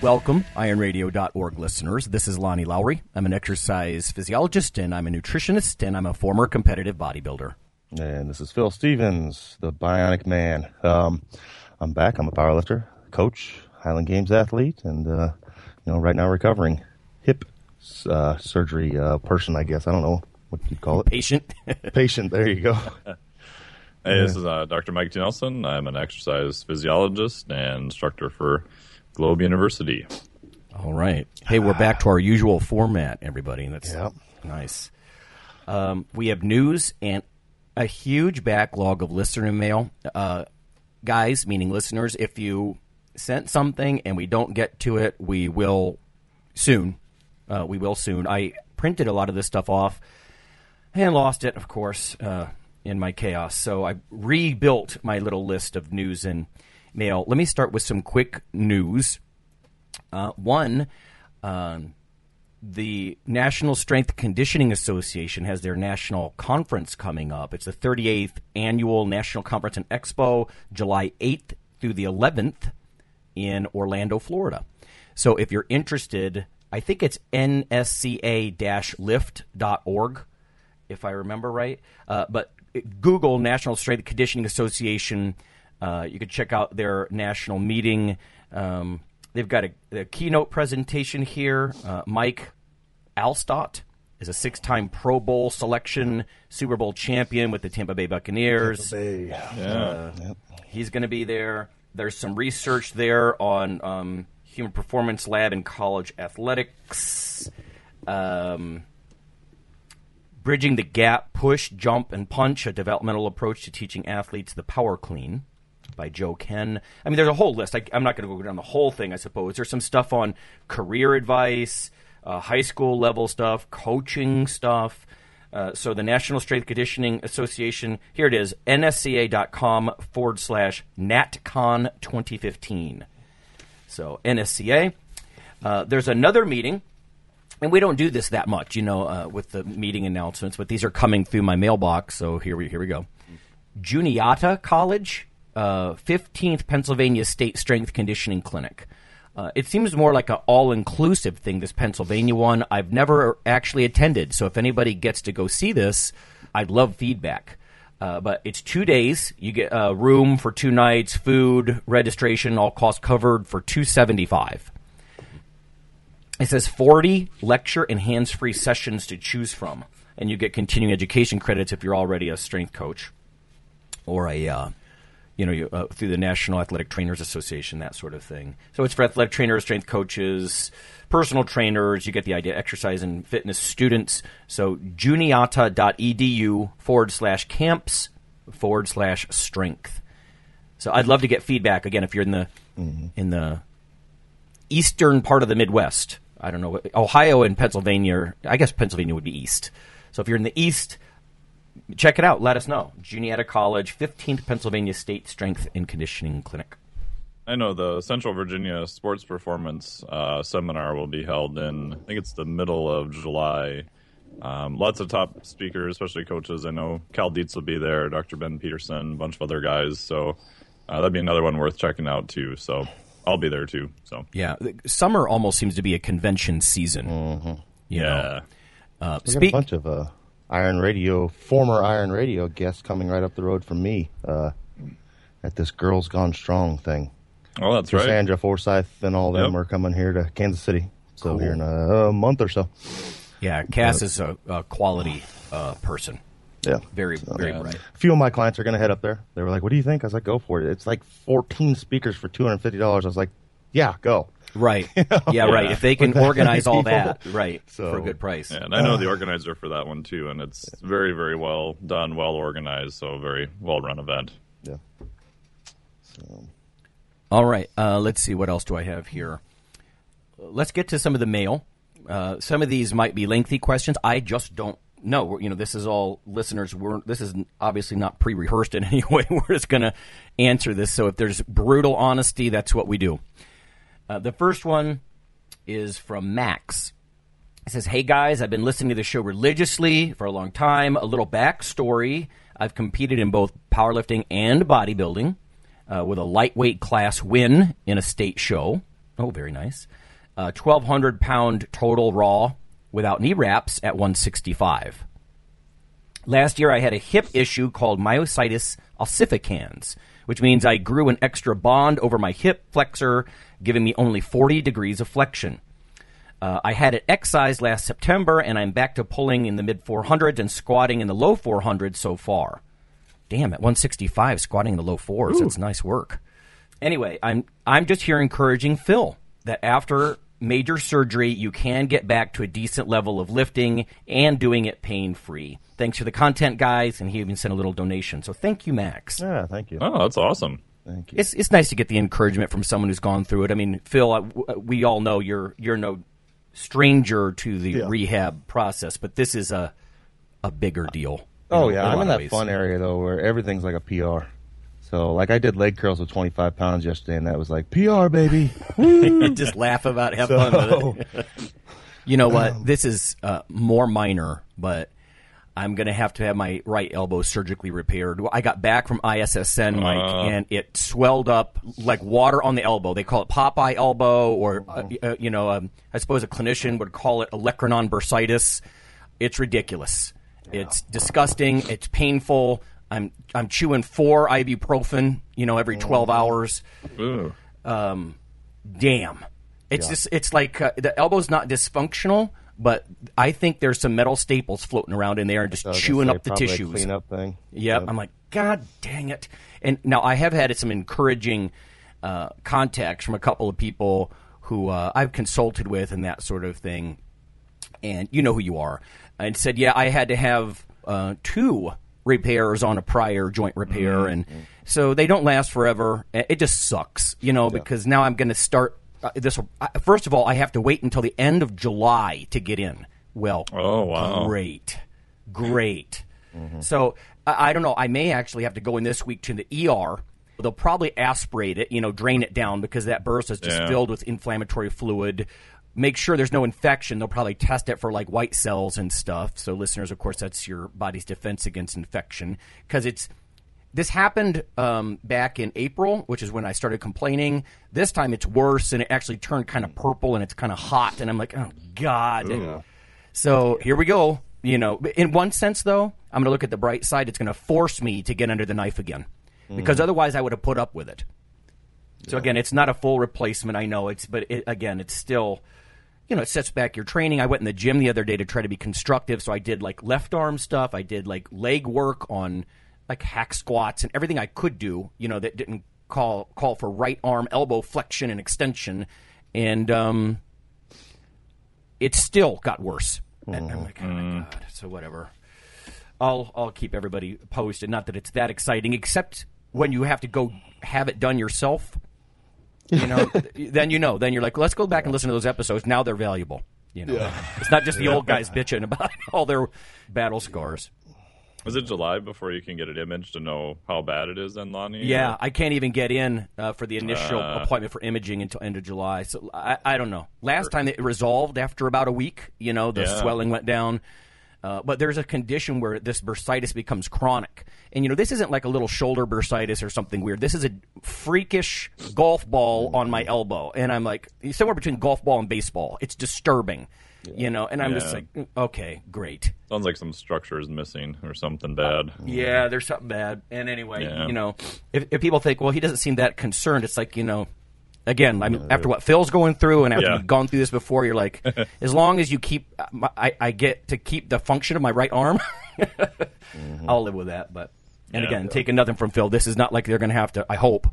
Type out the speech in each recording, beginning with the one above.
Welcome, ironradio.org listeners. This is Lonnie Lowery. I'm an exercise physiologist and I'm a nutritionist and I'm a former competitive bodybuilder. And this is Phil Stevens, the Bionic Man. Um, I'm back. I'm a powerlifter, coach, Highland Games athlete, and uh, you know, right now recovering hip uh, surgery uh, person. I guess I don't know what you'd call it. Patient. Patient. There you go. Hey, this is uh, Dr. Mike T. Nelson. I'm an exercise physiologist and instructor for Globe University. All right. Hey, we're back to our usual format, everybody. That's Yep. nice. Um, we have news and a huge backlog of listener mail. Uh, guys, meaning listeners, if you sent something and we don't get to it, we will soon. Uh, we will soon. I printed a lot of this stuff off and lost it, of course, uh, in my chaos. So I rebuilt my little list of news and mail. Let me start with some quick news. Uh, one, um, the National Strength Conditioning Association has their national conference coming up. It's the 38th annual National Conference and Expo, July 8th through the 11th in Orlando, Florida. So if you're interested, I think it's nsca-lift.org, if I remember right. Uh, but Google National Strength Conditioning Association. Uh, you can check out their national meeting. Um, they've got a, a keynote presentation here. Uh, Mike Alstott is a six-time Pro Bowl selection, Super Bowl champion with the Tampa Bay Buccaneers. Uh, He's going to be there. There's some research there on um, human performance lab and college athletics. Um, Bridging the Gap Push, Jump, and Punch, a developmental approach to teaching athletes the power clean by Joe Kenn. I mean, there's a whole list. I, I'm not going to go down the whole thing, I suppose. There's some stuff on career advice, uh, high school level stuff, coaching stuff. Uh, so the National Strength Conditioning Association, here it is, nsca.com forward slash natcon 2015. So NSCA. Uh, there's another meeting and we don't do this that much, you know, uh, with the meeting announcements, but these are coming through my mailbox. So here we here we go. Juniata College, uh, 15th Pennsylvania State Strength Conditioning Clinic. Uh, it seems more like an all-inclusive thing. This Pennsylvania one, I've never actually attended. So if anybody gets to go see this, I'd love feedback. Uh, but it's two days. You get a room for two nights, food, registration, all costs covered for two seventy five. It says 40 lecture and hands free sessions to choose from. And you get continuing education credits if you're already a strength coach or a, uh, you know, you, uh, through the National Athletic Trainers Association, that sort of thing. So it's for athletic trainers, strength coaches, personal trainers. You get the idea, exercise and fitness students. So juniata.edu forward slash camps forward slash strength. So I'd love to get feedback again if you're in the in the eastern part of the Midwest. I don't know. Ohio and Pennsylvania. I guess Pennsylvania would be east. So if you're in the east, check it out. Let us know. Juniata College, 15th Pennsylvania State Strength and Conditioning Clinic. I know the Central Virginia Sports Performance uh, Seminar will be held in, I think it's the middle of July. Um, lots of top speakers, especially coaches. I know Cal Dietz will be there, Dr. Ben Peterson, a bunch of other guys. So uh, that'd be another one worth checking out, too. So I'll be there, too. So, Yeah, summer almost seems to be a convention season. You know. yeah. Uh, We got a bunch of uh, Iron Radio, former Iron Radio guest coming right up the road from me uh, at this Girls Gone Strong thing. Oh, that's right. Sandra Forsythe and all them Yep. are coming here to Kansas City. So here in a, a month or so. Yeah, Cass is a, a quality uh, person. Yeah. Very, very bright. A few of my clients are going to head up there. They were like, "What do you think?" I was like, "Go for it." It's like 14 speakers for 250 dollars. I was like, "Yeah, go." Right. Yeah, right. If they can organize all that, right, So- for a good price. Yeah, and I know the organizer for that one, too. And it's very, very well done, well organized. So, very well run event. Yeah. So All right. Uh, let's see. What else do I have here? Let's get to some of the mail. Uh, some of these might be lengthy questions. I just don't know. You know, this is all listeners. We're, this is obviously not pre-rehearsed in any way. We're just going to answer this. So if there's brutal honesty, that's what we do. Uh, the first one is from Max. It says, Hey guys, I've been listening to the show religiously for a long time. A little backstory. I've competed in both powerlifting and bodybuilding uh, with a lightweight class win in a state show. Oh, very nice. Uh, 1,200 pound total raw without knee wraps at 165. Last year, I had a hip issue called myositis ossificans, which means I grew an extra bond over my hip flexor, giving me only 40 degrees of flexion. Uh, I had it excised last September, and I'm back to pulling in the mid 400s and squatting in the low 400s so far. Damn, at 165, squatting in the low fours. Ooh. That's nice work. Anyway, I'm I'm just here encouraging Phil that after major surgery, you can get back to a decent level of lifting and doing it pain free. Thanks for the content, guys, and he even sent a little donation. So thank you, Max. Yeah, thank you. Oh, that's awesome. Thank you. It's it's nice to get the encouragement from someone who's gone through it. I mean, Phil, we all know you're you're no stranger to the yeah. rehab process, but this is a a bigger deal. Oh yeah, I'm in that ways. fun area though, where everything's like a PR. So like I did leg curls with 25 pounds yesterday, and that was like PR, baby. Just laugh about, have so, fun with it. you know what? Um, this is uh, more minor, but I'm going to have to have my right elbow surgically repaired. I got back from ISSN, Mike, uh. and it swelled up like water on the elbow. They call it Popeye elbow, or uh, uh, you know, um, I suppose a clinician would call it olecranon bursitis. It's ridiculous. It's disgusting. It's painful. I'm I'm chewing four ibuprofen, you know, every 12 hours. Um, damn. It's yeah. just it's like uh, the elbow's not dysfunctional, but I think there's some metal staples floating around in there and just chewing up the tissues. clean up thing. Yep. yep. I'm like, God dang it. And now I have had some encouraging uh, contacts from a couple of people who uh, I've consulted with and that sort of thing. And you know who you are and said, yeah, I had to have uh, two repairs on a prior joint repair, mm-hmm. and so they don't last forever. It just sucks, you know, yeah. because now I'm going to start uh, this. Uh, first of all, I have to wait until the end of July to get in. Well, oh wow, great, great. Mm-hmm. So I, I don't know. I may actually have to go in this week to the ER. They'll probably aspirate it, you know, drain it down because that burst is just yeah. filled with inflammatory fluid make sure there's no infection. They'll probably test it for like white cells and stuff. So, listeners, of course, that's your body's defense against infection because it's this happened um, back in April, which is when I started complaining. This time it's worse, and it actually turned kind of purple, and it's kind of hot, and I'm like, oh god. Ooh. So here we go. You know, in one sense, though, I'm going to look at the bright side. It's going to force me to get under the knife again, because mm. otherwise I would have put up with it. So again, it's not a full replacement. I know it's, but it, again, it's still you know, it sets back your training. I went in the gym the other day to try to be constructive, so I did like left arm stuff. I did like leg work on like hack squats and everything I could do, you know, that didn't call call for right arm elbow flexion and extension, and um, it still got worse. Mm. And I'm like, oh my god. So whatever. I'll I'll keep everybody posted. Not that it's that exciting, except when you have to go have it done yourself you know, then you know. Then you're like, let's go back and listen to those episodes. Now they're valuable. You know, yeah. it's not just the old guys bitching about all their battle scars. Is it July before you can get an image to know how bad it is then, Lonnie? Yeah, or? I can't even get in uh, for the initial uh, appointment for imaging until end of July. So I, I don't know. Last time it resolved after about a week. You know, the yeah. swelling went down. Uh, but there's a condition where this bursitis becomes chronic. And, you know, this isn't like a little shoulder bursitis or something weird. This is a freakish golf ball on my elbow. And I'm like, somewhere between golf ball and baseball. It's disturbing, yeah. you know, and I'm yeah. just like, mm, okay, great. Sounds like some structure is missing or something bad. Uh, yeah, there's something bad. And anyway, yeah. you know, if, if people think, well, he doesn't seem that concerned, it's like, you know, again, I mean, after what Phil's going through and after yeah. you've gone through this before, you're like, as long as you keep, I, I, get to keep the function of my right arm, mm-hmm. I'll live with that. But and yeah, again, taking nothing from Phil, this is not like they're going to have to. I hope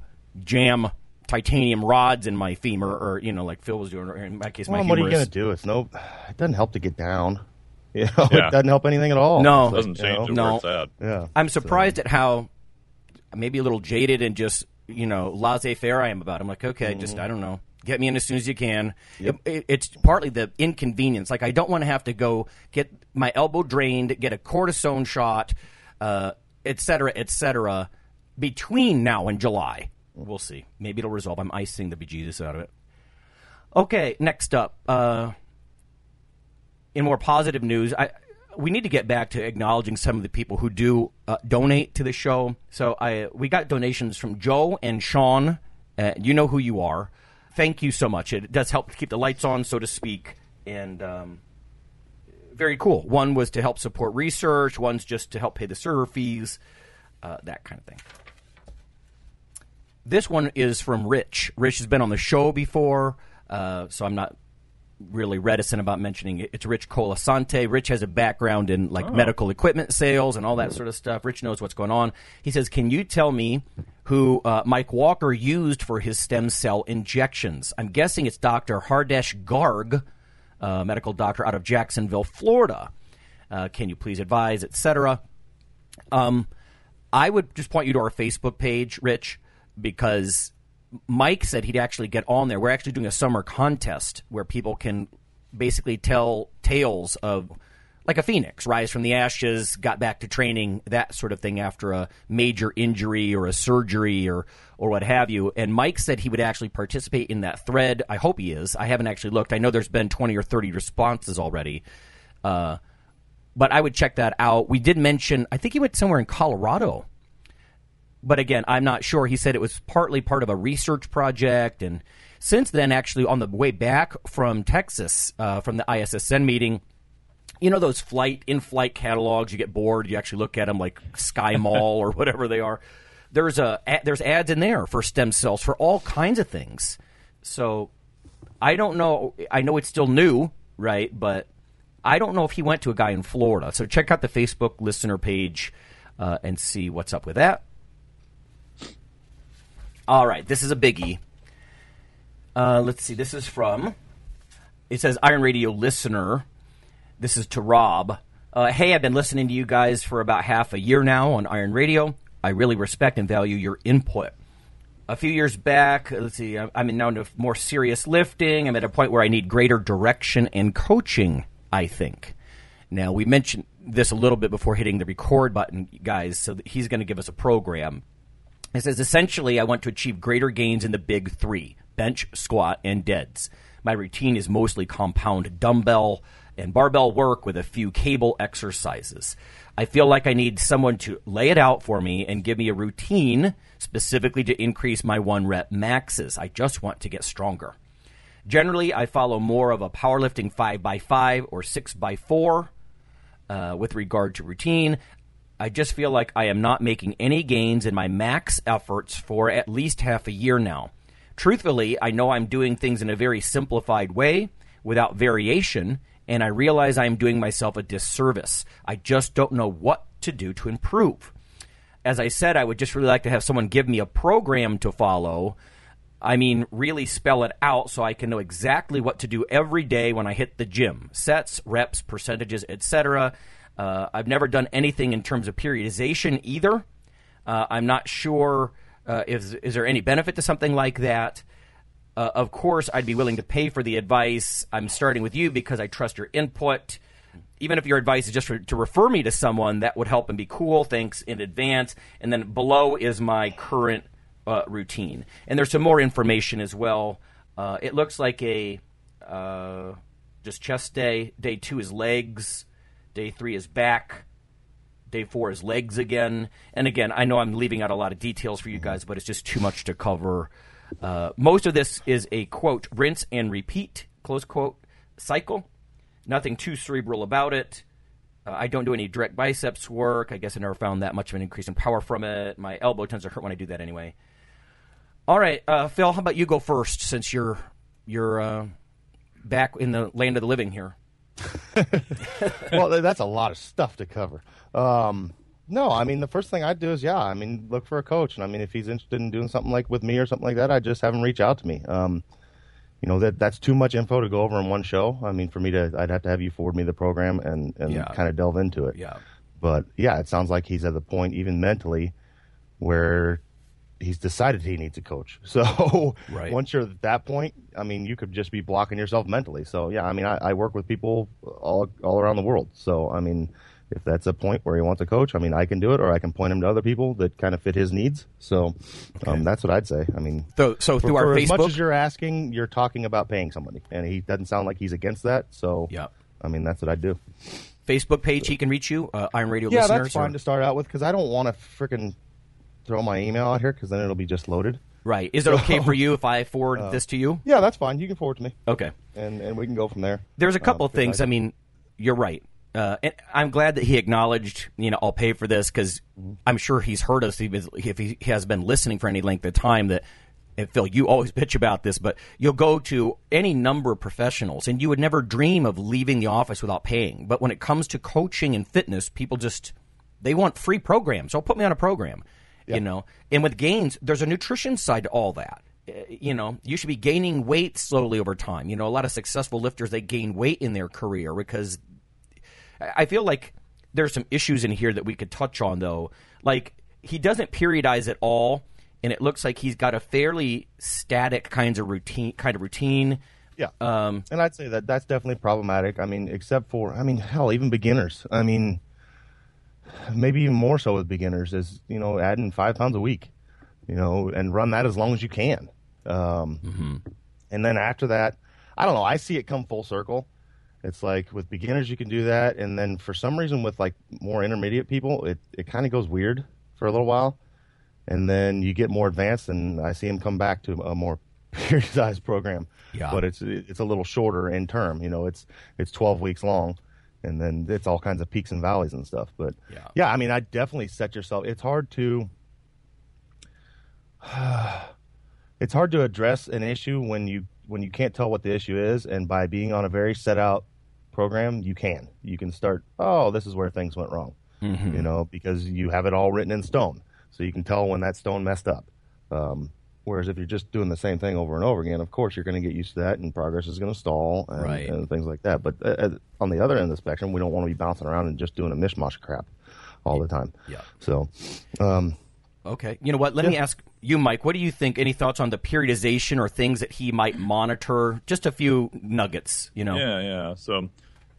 jam titanium rods in my femur, or you know, like Phil was doing. Or in my case, well, my what are you going to do? It's no. It doesn't help to get down. You know, yeah. it doesn't help anything at all. No, it doesn't change you know? no. Yeah, I'm surprised so. at how maybe a little jaded and just you know laissez faire I am about. it. I'm like, okay, just I don't know, get me in as soon as you can. It- it- it's partly the inconvenience. Like I don't want to have to go get my elbow drained, get a cortisone shot, uh, et cetera, et cetera, between now and July. We'll see. Maybe it'll resolve. I'm icing the bejesus out of it. Okay, next up. Uh, in more positive news, I we need to get back to acknowledging some of the people who do uh, donate to the show. So I we got donations from Joe and Sean. Uh, you know who you are. Thank you so much. It does help to keep the lights on, so to speak, and um, very cool. One was to help support research. One's just to help pay the server fees, uh, that kind of thing. This one is from Rich. Rich has been on the show before, uh, so I'm not really reticent about mentioning it. It's Rich Colasante. Rich has a background in like medical equipment sales and all that sort of stuff. Rich knows what's going on. He says, "Can you tell me who uh, Mike Walker used for his stem cell injections? I'm guessing it's Dr. Hardesh Garg, uh, medical doctor out of Jacksonville, Florida. Uh, can you please advise, etc." Um, I would just point you to our Facebook page, Rich, because Mike said he'd actually get on there. We're actually doing a summer contest where people can basically tell tales of like a phoenix, rise from the ashes, got back to training, that sort of thing after a major injury or a surgery or or what have you. And Mike said he would actually participate in that thread. I hope he is. I haven't actually looked. I know there's been 20 or 30 responses already. Uh, but I would check that out. We did mention, I think he went somewhere in Colorado but again, I'm not sure. He said it was partly part of a research project, and since then, actually, on the way back from Texas, uh, from the ISSN meeting, you know those flight in-flight catalogs. You get bored, you actually look at them like Sky Mall or whatever they are. There's a a- there's ads in there for stem cells for all kinds of things. So I don't know. I know it's still new, right? But I don't know if he went to a guy in Florida. So check out the Facebook listener page uh, and see what's up with that. All right, this is a biggie. Uh, let's see. This is from. It says Iron Radio listener. This is to Rob. Uh, hey, I've been listening to you guys for about half a year now on Iron Radio. I really respect and value your input. A few years back, let's see, I'm now into more serious lifting. I'm at a point where I need greater direction and coaching, I think. Now, we mentioned this a little bit before hitting the record button, guys, so he's going to give us a program. It says essentially, I want to achieve greater gains in the big three bench, squat, and deads. My routine is mostly compound dumbbell and barbell work with a few cable exercises. I feel like I need someone to lay it out for me and give me a routine specifically to increase my one rep maxes. I just want to get stronger. Generally, I follow more of a powerlifting 5x5 or 6x4 uh, with regard to routine. I just feel like I am not making any gains in my max efforts for at least half a year now. Truthfully, I know I'm doing things in a very simplified way without variation, and I realize I am doing myself a disservice. I just don't know what to do to improve. As I said, I would just really like to have someone give me a program to follow. I mean, really spell it out so I can know exactly what to do every day when I hit the gym sets, reps, percentages, etc. Uh, I've never done anything in terms of periodization either. Uh, I'm not sure uh, is is there any benefit to something like that. Uh, of course, I'd be willing to pay for the advice. I'm starting with you because I trust your input. Even if your advice is just for, to refer me to someone, that would help and be cool. Thanks in advance. And then below is my current uh, routine. And there's some more information as well. Uh, it looks like a uh, just chest day. Day two is legs. Day three is back. Day four is legs again. And again, I know I'm leaving out a lot of details for you guys, but it's just too much to cover. Uh, most of this is a quote, rinse and repeat, close quote, cycle. Nothing too cerebral about it. Uh, I don't do any direct biceps work. I guess I never found that much of an increase in power from it. My elbow tends to hurt when I do that anyway. All right, uh, Phil, how about you go first since you're you're uh, back in the land of the living here? well, that's a lot of stuff to cover. Um, no, I mean the first thing I'd do is yeah, I mean look for a coach, and I mean if he's interested in doing something like with me or something like that, I'd just have him reach out to me. Um, you know that that's too much info to go over in one show. I mean for me to, I'd have to have you forward me the program and and Yeah. kind of delve into it. Yeah. But yeah, it sounds like he's at the point even mentally where he's decided he needs a coach. So Right. once you're at that point, I mean, you could just be blocking yourself mentally. So yeah, I mean, I, I work with people all all around the world. So I mean, if that's a point where he wants a coach, I mean, I can do it, or I can point him to other people that kind of fit his needs. So um, that's what I'd say. I mean, So, so for, through our for as much Facebook, as you're asking, you're talking about paying somebody, and he doesn't sound like he's against that. So Yeah. I mean, that's what I'd do. Facebook page, he can reach you. Uh, Iron Radio Yeah, listeners. that's fine or- to start out with because I don't want to freaking throw my email out here because then it'll be just loaded. right. Is it okay for you if I forward Uh, this to you? Yeah, that's fine. You can forward to me, Okay. and and we can go from there. There's a couple Um, of things. I mean, you're right. Uh, and I'm glad that he acknowledged, you know, I'll pay for this because I'm sure he's heard us if he has been listening for any length of time. That, and Phil, you always bitch about this, but you'll go to any number of professionals and you would never dream of leaving the office without paying. But when it comes to coaching and fitness, people just they want free programs. So put me on a program, you know. And with gains, there's a nutrition side to all that. Uh, You know, you should be gaining weight slowly over time. You know, a lot of successful lifters they gain weight in their career because I feel like there's some issues in here that we could touch on though. Like he doesn't periodize at all, and it looks like he's got a fairly static kinds of routine kind of routine. Yeah, Um, and I'd say that that's definitely problematic. I mean, except for I mean, hell, even beginners. I mean, maybe even more so with beginners is you know adding five pounds a week, you know, and run that as long as you can. Um, And then after that, I don't know. I see it come full circle. It's like with beginners you can do that, and then for some reason with like more intermediate people, it it kind of goes weird for a little while, and then you get more advanced, and I see them come back to a more periodized program. Yeah. But it's it's a little shorter in term. You know, it's it's twelve weeks long, and then it's all kinds of peaks and valleys and stuff. But Yeah. yeah, I mean, I definitely set yourself. It's hard to. it's hard to address an issue when you when you can't tell what the issue is and by being on a very set out program you can you can start oh this is where things went wrong you know because you have it all written in stone so you can tell when that stone messed up um, whereas if you're just doing the same thing over and over again of course you're going to get used to that and progress is going to stall and, Right. and things like that but uh, uh, on the other end of the spectrum we don't want to be bouncing around and just doing a mishmash crap all the time Yeah. so um, Okay. You know what? Let me ask you, Mike. What do you think? Any thoughts on the periodization or things that he might monitor? Just a few nuggets. You know. Yeah, yeah. So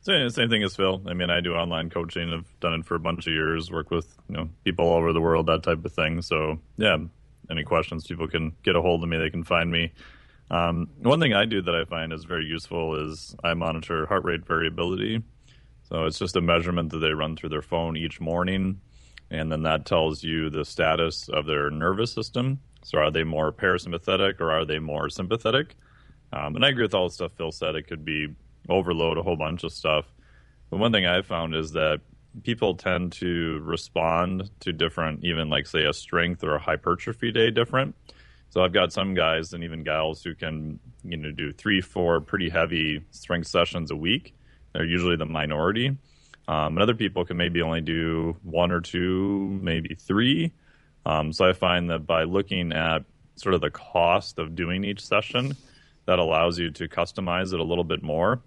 same, same thing as Phil. I mean, I do online coaching. I've done it for a bunch of years. Work with you know people all over the world, that type of thing. So yeah, any questions, people can get a hold of me. They can find me. Um, one thing I do that I find is very useful is I monitor heart rate variability. So it's just a measurement that they run through their phone each morning, and then that tells you the status of their nervous system. So are they more parasympathetic or are they more sympathetic? Um, and I agree with all the stuff Phil said. It could be overload a whole bunch of stuff. But one thing I've found is that people tend to respond to different, even like say a strength or a hypertrophy day different. So I've got some guys and even gals who can, you know, do three, four pretty heavy strength sessions a week. They're usually the minority. Um, and other people can maybe only do one or two, maybe three. Um, so I find that by looking at sort of the cost of doing each session, that allows you to customize it a little bit more.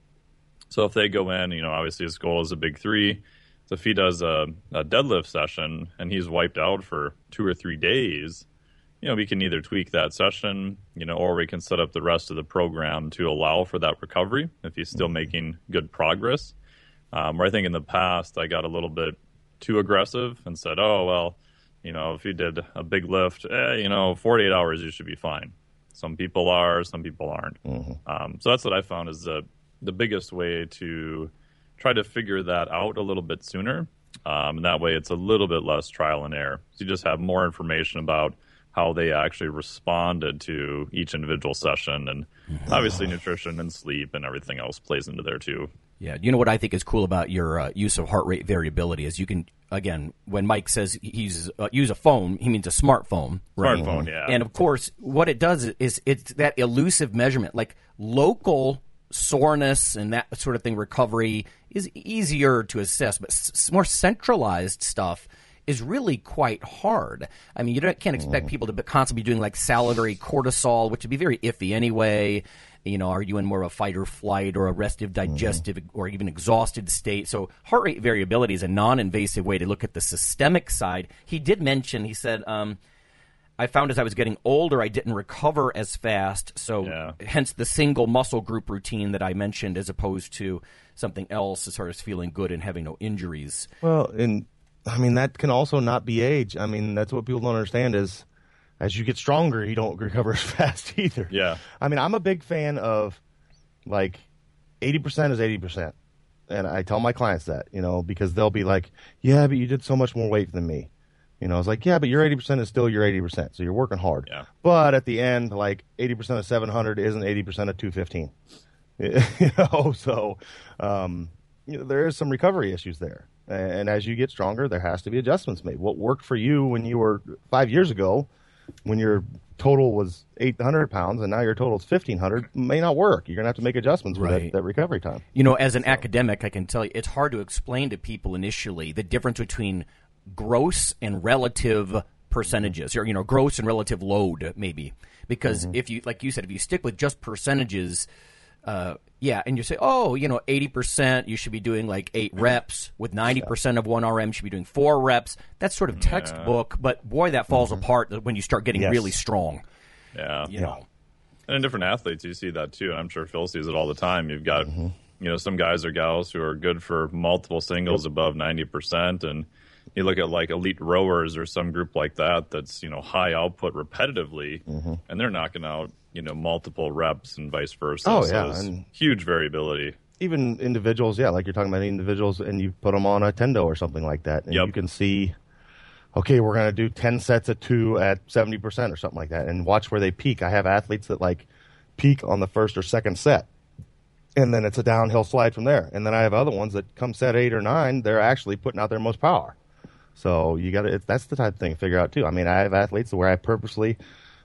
So if they go in, you know, obviously his goal is a big three. So if he does a, a deadlift session and he's wiped out for two or three days, you know, we can either tweak that session, you know, or we can set up the rest of the program to allow for that recovery if he's still making good progress. Um, where I think in the past I got a little bit too aggressive and said, oh, well, you know, if you did a big lift, eh, you know, 48 hours, you should be fine. Some people are, some people aren't. Um, so that's what I found is the, the biggest way to try to figure that out a little bit sooner. Um, and that way it's a little bit less trial and error. So you just have more information about how they actually responded to each individual session. And obviously, nutrition and sleep and everything else plays into there too. Yeah, you know what I think is cool about your uh, use of heart rate variability is you can again when Mike says he's uh, use a phone, he means a smartphone. right? Smartphone, yeah. And of course, what it does is it's that elusive measurement, like local soreness and that sort of thing. Recovery is easier to assess, but s- more centralized stuff is really quite hard. I mean, you don't, can't expect people to be constantly be doing like salivary cortisol, which would be very iffy anyway. You know, are you in more of a fight or flight or a restive, digestive, or even exhausted state? So, heart rate variability is a non invasive way to look at the systemic side. He did mention, he said, um, I found as I was getting older, I didn't recover as fast. So, Yeah. hence the single muscle group routine that I mentioned, as opposed to something else as far as feeling good and having no injuries. Well, and I mean that can also not be age. I mean that's what people don't understand is as you get stronger, you don't recover as fast either. Yeah. I mean, I'm a big fan of like 80% is 80%. And I tell my clients that, you know, because they'll be like, "Yeah, but you did so much more weight than me." You know, I was like, "Yeah, but your 80% is still your 80%. So you're working hard." Yeah. But at the end, like 80% of 700 isn't 80% of 215. you know, so um, you know, there is some recovery issues there. And as you get stronger, there has to be adjustments made. What worked for you when you were five years ago, when your total was 800 pounds and now your total is 1500, may not work. You're going to have to make adjustments for Right. that, that recovery time. You know, as an academic, I can tell you it's hard to explain to people initially the difference between gross and relative percentages, or you know, gross and relative load, maybe. Because if you, like you said, if you stick with just percentages, uh, yeah, and you say, oh, you know, eighty percent, you should be doing like eight reps. With ninety percent of one RM, should be doing four reps. That's sort of textbook, but boy, that falls apart when you start getting Yes. really strong. Yeah. You know, And in different athletes, you see that too. And I'm sure Phil sees it all the time. You've got, Mm-hmm. you know, some guys or gals who are good for multiple singles above 90%. And you look at like elite rowers or some group like that that's, you know, high output repetitively, Mm-hmm. and they're knocking out, you know, multiple reps and vice versa. Oh, yeah, and- huge variability. Even individuals, yeah, like you're talking about individuals, and you put them on a tendo or something like that, and Yep. you can see, okay, we're going to do 10 sets of two at 70% or something like that, and watch where they peak. I have athletes that like peak on the first or second set, and then it's a downhill slide from there. And then I have other ones that come set eight or nine, they're actually putting out their most power. So you got to, that's the type of thing to figure out too. I mean, I have athletes where I purposely,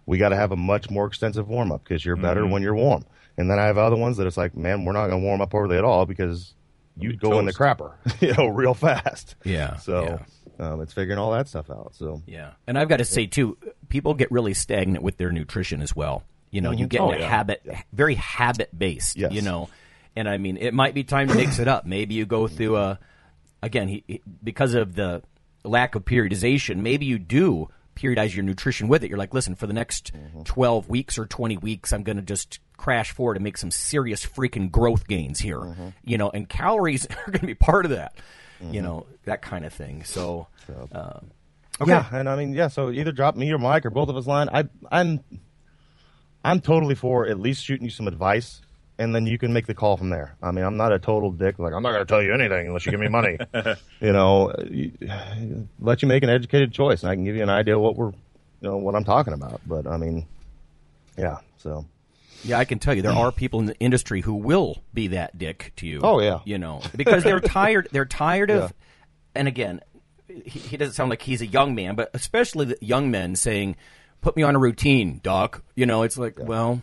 we got to have a much more extensive warm up because you're better when you're warm. And then I have other ones that it's like, man, we're not going to warm up early at all because you go in the crapper, you know, real fast. Yeah, So Um, it's figuring all that stuff out. So Yeah, and I've got to say too, people get really stagnant with their nutrition as well. You know, you get Oh, in a yeah. habit, very habit based. Yes. You know, and I mean, it might be time to mix it up. Maybe you go through a, again, he, he- because of the lack of periodization. Maybe you do periodize your nutrition with it. You're like, listen, for the next mm-hmm. twelve weeks or twenty weeks, I'm going to just crash forward and make some serious freaking growth gains here. Mm-hmm. You know, and calories are going to be part of that. You mm-hmm. know, that kind of thing. So. Uh, okay. Yeah, and I mean, yeah. So either drop me or Mike or both of us line. I, I'm, I'm totally for at least shooting you some advice, and then you can make the call from there. I mean, I'm not a total dick. Like I'm not going to tell you anything unless you give me money. you know, let you make an educated choice, and I can give you an idea what we're, you know, what I'm talking about. But I mean, yeah. So Yeah, I can tell you there are people in the industry who will be that dick to you. Oh, yeah. you know because they're tired. They're tired of, Yeah. and again, he, he doesn't sound like he's a young man, but especially the young men saying, "Put me on a routine, doc." You know, it's like, well,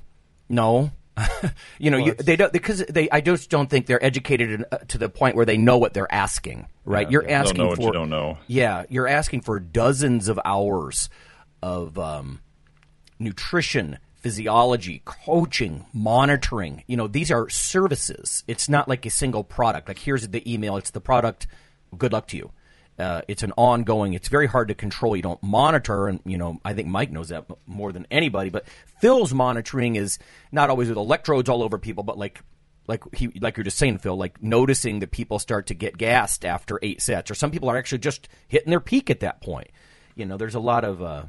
no. you know, you, they don't because they. I just don't think they're educated uh, to the point where they know what they're asking. Right? you're They asking know what for you don't know. yeah, you're asking for dozens of hours of um, nutrition, physiology, coaching, monitoring. You know, these are services. It's not like a single product. Like here's the email, it's the product. Good luck to you. Uh, it's an ongoing. It's very hard to control. You don't monitor, and you know I think Mike knows that more than anybody. But Phil's monitoring is not always with electrodes all over people, but like like he like you're just saying, Phil, like noticing that people start to get gassed after eight sets, or some people are actually just hitting their peak at that point. You know, there's a lot of uh,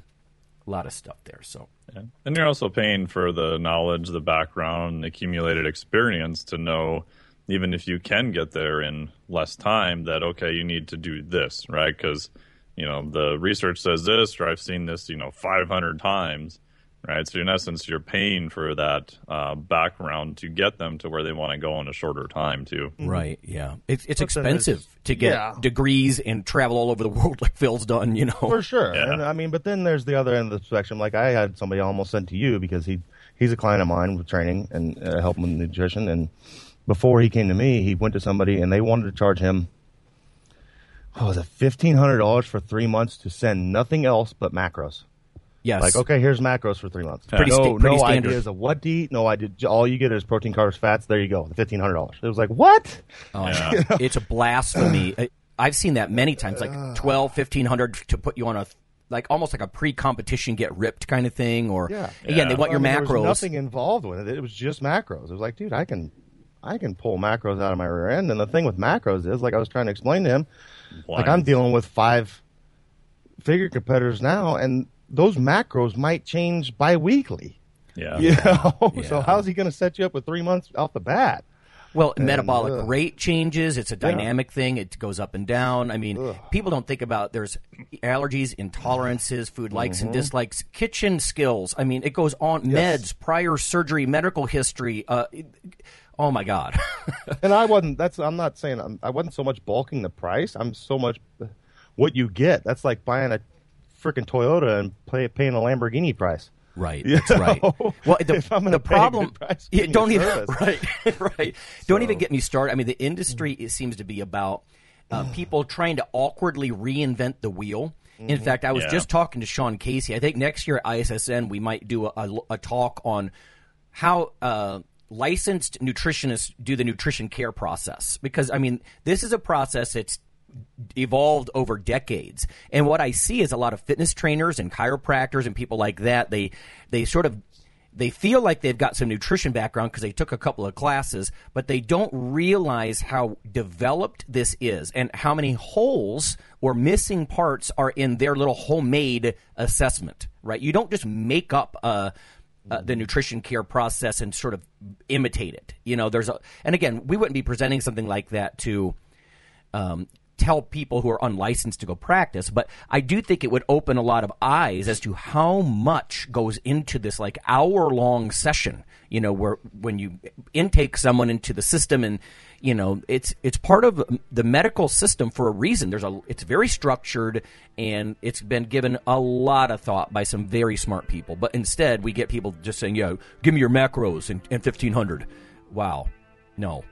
a lot of stuff there. So Yeah. And you're also paying for the knowledge, the background, accumulated experience to know, even if you can get there in less time, that, okay, you need to do this, right? Because, you know, the research says this, or I've seen this, you know, 500 times, right? So in essence, you're paying for that uh, background to get them to where they want to go in a shorter time, too. right, yeah, it's it's But expensive there's- to get yeah. degrees and travel all over the world like Phil's done. You know, For sure. Yeah. And I mean, but then there's the other end of the spectrum. Like I had somebody almost sent to you because he he's a client of mine with training and uh, helping with nutrition. And before he came to me, he went to somebody and they wanted to charge him. What was it? Fifteen hundred dollars for three months to send nothing else but macros. yes, Like, okay, here's macros for three months. Pretty no, sta- pretty no standard. ideas of what to eat. No idea. All you get is protein, carbs, fats. There you go. The fifteen hundred dollars. It was like what? Oh, it's a blasphemy. I- I've seen that many times, like twelve, fifteen hundred to put you on a like almost like a pre-competition get ripped kind of thing, or Yeah. again they want I your mean, macros. There was nothing involved with it. It was just macros. It was like, dude, I can, I can pull macros out of my rear end. And the thing with macros is, like I was trying to explain to him, like I'm dealing with five figure competitors now, and those macros might change bi-weekly. Yeah. You know, so how's he going to set you up with three months off the bat? Well, metabolic ugh. rate changes. It's a dynamic thing. It goes up and down. I mean, people don't think about there's allergies, intolerances, food likes and dislikes, kitchen skills. I mean, it goes on. Meds, prior surgery, medical history. Uh, it- oh my God. And I wasn't. That's. I'm not saying. I'm, I wasn't so much bulking the price. I'm so much what you get. That's like buying a freaking Toyota and pay, paying a Lamborghini price. Right. You That's right. Well, the, If I'm the pay a good problem. price, Yeah, don't even service. right, right. Don't even get me started. I mean, the industry it seems to be about uh, people trying to awkwardly reinvent the wheel. In Mm-hmm. fact, I was Yeah. just talking to Sean Casey. I think next year at ISSN we might do a, a, a talk on how uh, licensed nutritionists do the nutrition care process. Because I mean, this is a process that's evolved over decades. And what I see is a lot of fitness trainers and chiropractors and people like that. They they sort of they feel like they've got some nutrition background because they took a couple of classes, but they don't realize how developed this is and how many holes or missing parts are in their little homemade assessment. Right? You don't just make up a uh, the nutrition care process and sort of imitate it. You know, there's a, and again, we wouldn't be presenting something like that to um, tell people who are unlicensed to go practice, but I do think it would open a lot of eyes as to how much goes into this like hour long session. You know, where when you intake someone into the system, and you know, it's it's part of the medical system for a reason. There's a it's very structured, and it's been given a lot of thought by some very smart people. But instead, we get people just saying, "Yeah, give me your macros and, and fifteen hundred. Wow, no.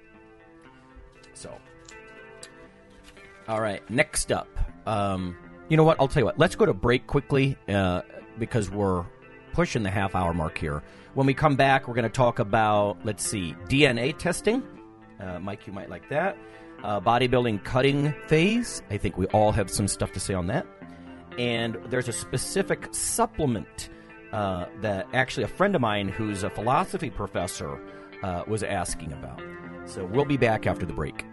All right, next up. Um, you know what? I'll tell you what. Let's go to break quickly uh, because we're pushing the half hour mark here. When we come back, we're going to talk about, let's see, DNA testing. Uh, Mike, you might like that. Uh, bodybuilding cutting phase. I think we all have some stuff to say on that. And there's a specific supplement uh, that actually a friend of mine who's a philosophy professor uh, was asking about. So we'll be back after the break.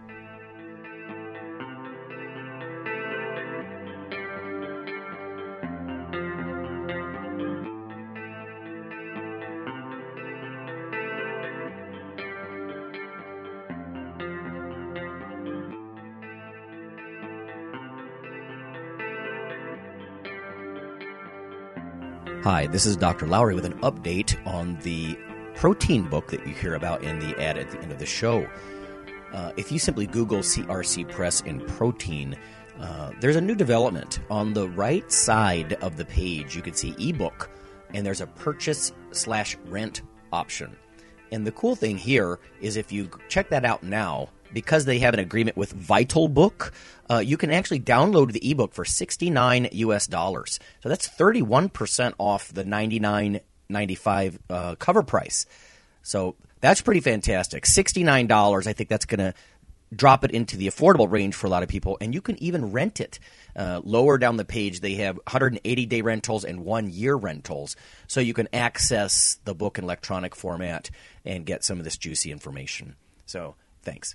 Hi, this is Dr. Lowery with an update on the protein book that you hear about in the ad at the end of the show. Uh, if you simply Google CRC Press and protein, uh, there's a new development. On the right side of the page, you can see ebook, and there's a purchase slash rent option. And the cool thing here is if you check that out now, because they have an agreement with VitalBook, uh, you can actually download the ebook for 69 US dollars. So that's 31% off the 99.95 uh, cover price. So that's pretty fantastic. $69, I think that's going to drop it into the affordable range for a lot of people, and you can even rent it. Uh, lower down the page, they have 180 day rentals and one year rentals, so you can access the book in electronic format and get some of this juicy information. So, thanks.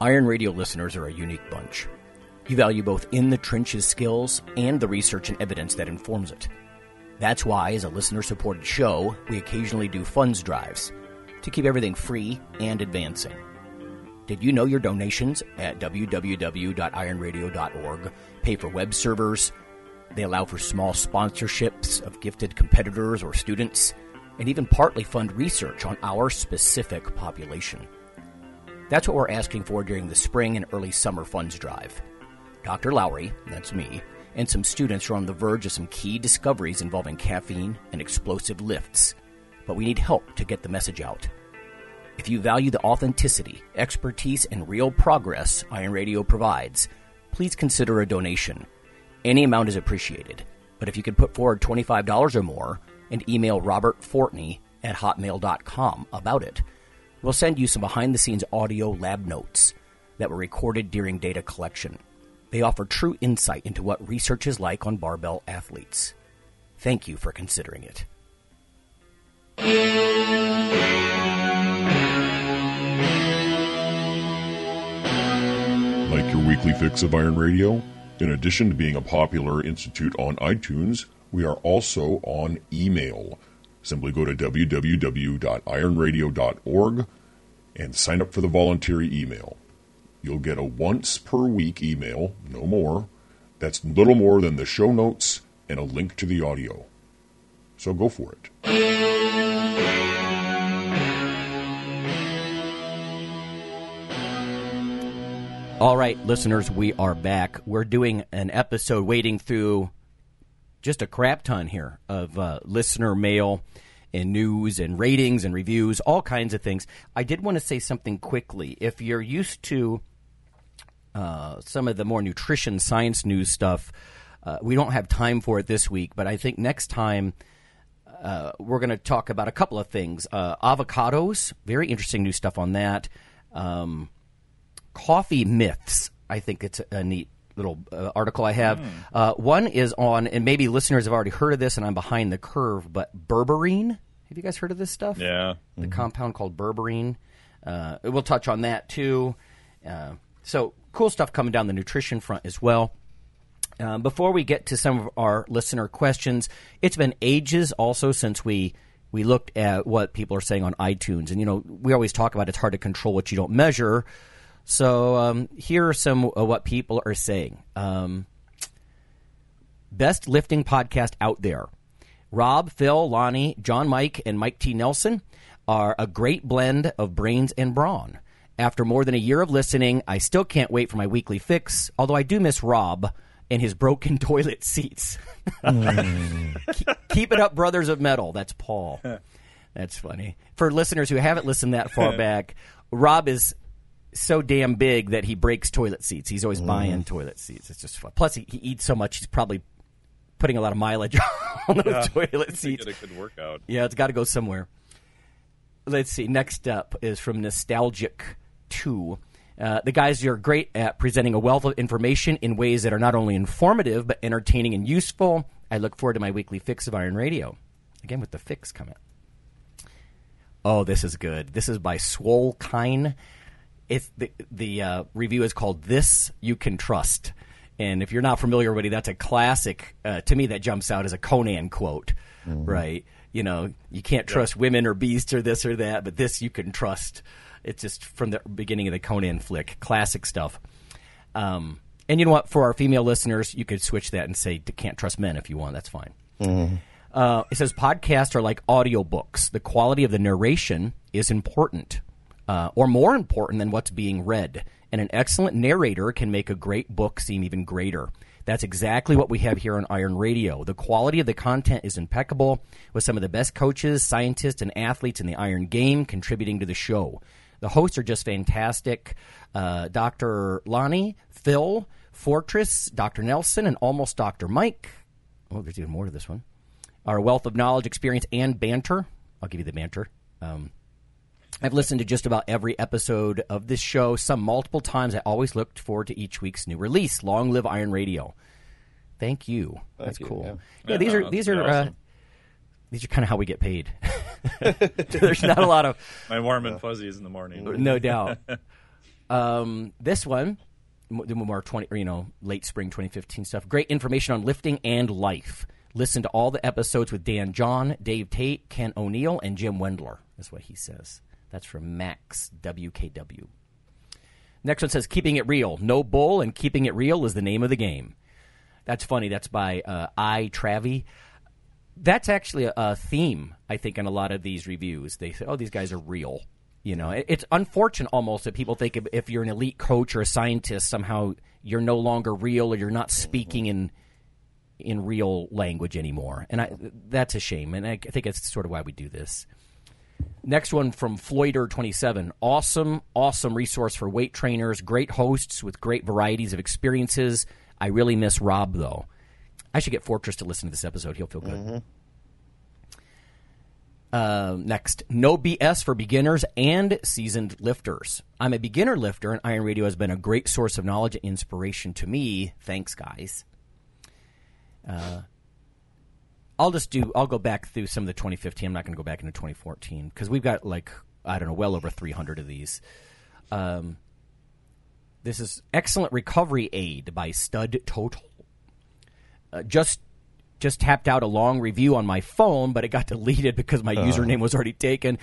Iron Radio listeners are a unique bunch. You value both in the trenches skills and the research and evidence that informs it. That's why, as a listener supported show, we occasionally do funds drives to keep everything free and advancing. Did you know your donations at www.ironradio.org pay for web servers? They allow for small sponsorships of gifted competitors or students, and even partly fund research on our specific population. That's what we're asking for during the spring and early summer funds drive. Dr. Lowery, that's me, and some students are on the verge of some key discoveries involving caffeine and explosive lifts, but we need help to get the message out. If you value the authenticity, expertise, and real progress Iron Radio provides, please consider a donation. Any amount is appreciated, but if you could put forward $25 or more and email Robert Fortney at hotmail.com about it, we'll send you some behind the scenes audio lab notes that were recorded during data collection. They offer true insight into what research is like on barbell athletes. Thank you for considering it. Like your weekly fix of Iron Radio? In addition to being a popular institute on iTunes, we are also on email. Simply go to www.ironradio.org and sign up for the voluntary email. You'll get a once per week email, no more. That's little more than the show notes and a link to the audio. So go for it. All right, listeners, we are back. We're doing an episode wading through just a crap ton here of uh, listener mail and news and ratings and reviews, all kinds of things. I did want to say something quickly. If you're used to uh, some of the more nutrition science news stuff, uh, we don't have time for it this week, but I think next time uh, we're going to talk about a couple of things. Uh, avocados, very interesting new stuff on that. Um, coffee myths. I think it's a, neat little uh, article I have. Mm. Uh, one is on, and maybe listeners have already heard of this, and I'm behind the curve, but berberine. Have you guys heard of this stuff? Yeah. The mm-hmm. compound called berberine. Uh, we'll touch on that too. Uh, so cool stuff coming down the nutrition front as well. Uh, before we get to some of our listener questions, it's been ages also since we we looked at what people are saying on iTunes, and you know we always talk about it's hard to control what you don't measure. So um, here are some of what people are saying. Um, best lifting podcast out there. Rob, Phil, Lonnie, John Mike, and Mike T. Nelson are a great blend of brains and brawn. After more than a year of listening, I still can't wait for my weekly fix, although I do miss Rob and his broken toilet seats. mm. keep, keep it up, Brothers of Metal. That's Paul. That's funny. For listeners who haven't listened that far back, Rob is so damn big that he breaks toilet seats. He's always mm. buying toilet seats. It's just fun. Plus, he, he, eats so much, he's probably putting a lot of mileage on those yeah, toilet seats. Get a good workout. Yeah, it's got to go somewhere. Let's see. Next up is from Nostalgic 2. Uh, the guys are great at presenting a wealth of information in ways that are not only informative, but entertaining and useful. I look forward to my weekly fix of Iron Radio. Again, with the fix coming. Oh, this is good. This is by Swole Kine it's the the uh, review is called "This You Can Trust," and if you're not familiar with it, that's a classic. Uh, to me, that jumps out as a Conan quote, mm-hmm. right? You know, you can't trust women or beasts or this or that, but this you can trust. It's just from the beginning of the Conan flick, classic stuff. Um, and you know what? For our female listeners, you could switch that and say "can't trust men" if you want. That's fine. Mm-hmm. Uh, it says podcasts are like audiobooks. The quality of the narration is important uh, or more important than what's being read. And an excellent narrator can make a great book seem even greater. That's exactly what we have here on Iron Radio. The quality of the content is impeccable, with some of the best coaches, scientists, and athletes in the Iron game contributing to the show. The hosts are just fantastic. Uh, Dr. Lonnie, Phil, Fortress, Dr. Nelson, and almost Dr. Mike. Oh, there's even more to this one. Our wealth of knowledge, experience, and banter. I'll give you the banter. Um, I've listened to just about every episode of this show, some multiple times. I always looked forward to each week's new release. Long live Iron Radio! Thank you. Thank That's you, cool. Yeah. yeah, these are these are uh, awesome. uh, these are kind of how we get paid. There's not a lot of my warm and fuzzies in the morning. No doubt. Um, this one, the more twenty, or, you know, late spring 2015 stuff. Great information on lifting and life. Listen to all the episodes with Dan John, Dave Tate, Ken O'Neill, and Jim Wendler. That's what he says. That's from Max WKW. Next one says keeping it real. No bull, and keeping it real is the name of the game. That's funny. That's by uh, I Travi. That's actually a, a theme, I think, in a lot of these reviews. They say, "Oh, these guys are real." You know, it, it's unfortunate almost that people think if, if you're an elite coach or a scientist, somehow you're no longer real or you're not speaking in in real language anymore. And I, that's a shame. And I think that's sort of why we do this. Next one from Floyder27. Awesome, awesome resource for weight trainers. Great hosts with great varieties of experiences. I really miss Rob, though. I should get Fortress to listen to this episode. He'll feel good. Uh, next, no BS for beginners and seasoned lifters. I'm a beginner lifter, and Iron Radio has been a great source of knowledge and inspiration to me. Thanks, guys. Uh, I'll just do. I'll go back through some of the 2015. I'm not going to go back into 2014 because we've got like I don't know, well over 300 of these. Um, this is excellent recovery aid by Stud Total. Uh, just just tapped out a long review on my phone, but it got deleted because my username was already taken.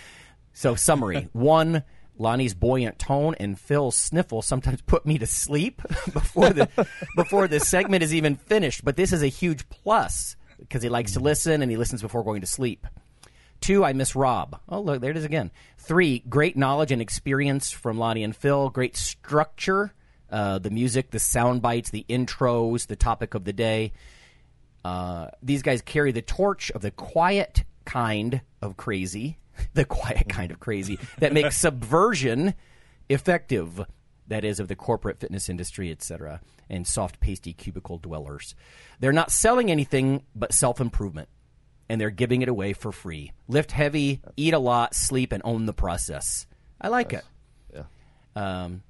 So summary one. Lonnie's buoyant tone and Phil's sniffle sometimes put me to sleep before the before the segment is even finished. But this is a huge plus because he likes to listen and he listens before going to sleep. Two, I miss Rob. Oh, look, there it is again. Three, great knowledge and experience from Lonnie and Phil. Great structure, uh, the music, the sound bites, the intros, the topic of the day. Uh, these guys carry the torch of the quiet kind of crazy, the quiet kind of crazy that makes subversion effective. That is of the corporate fitness industry, etc., and soft, pasty cubicle dwellers. They're not selling anything but self improvement, and they're giving it away for free. Lift heavy, eat a lot, sleep, and own the process. I like it. Yeah. Um,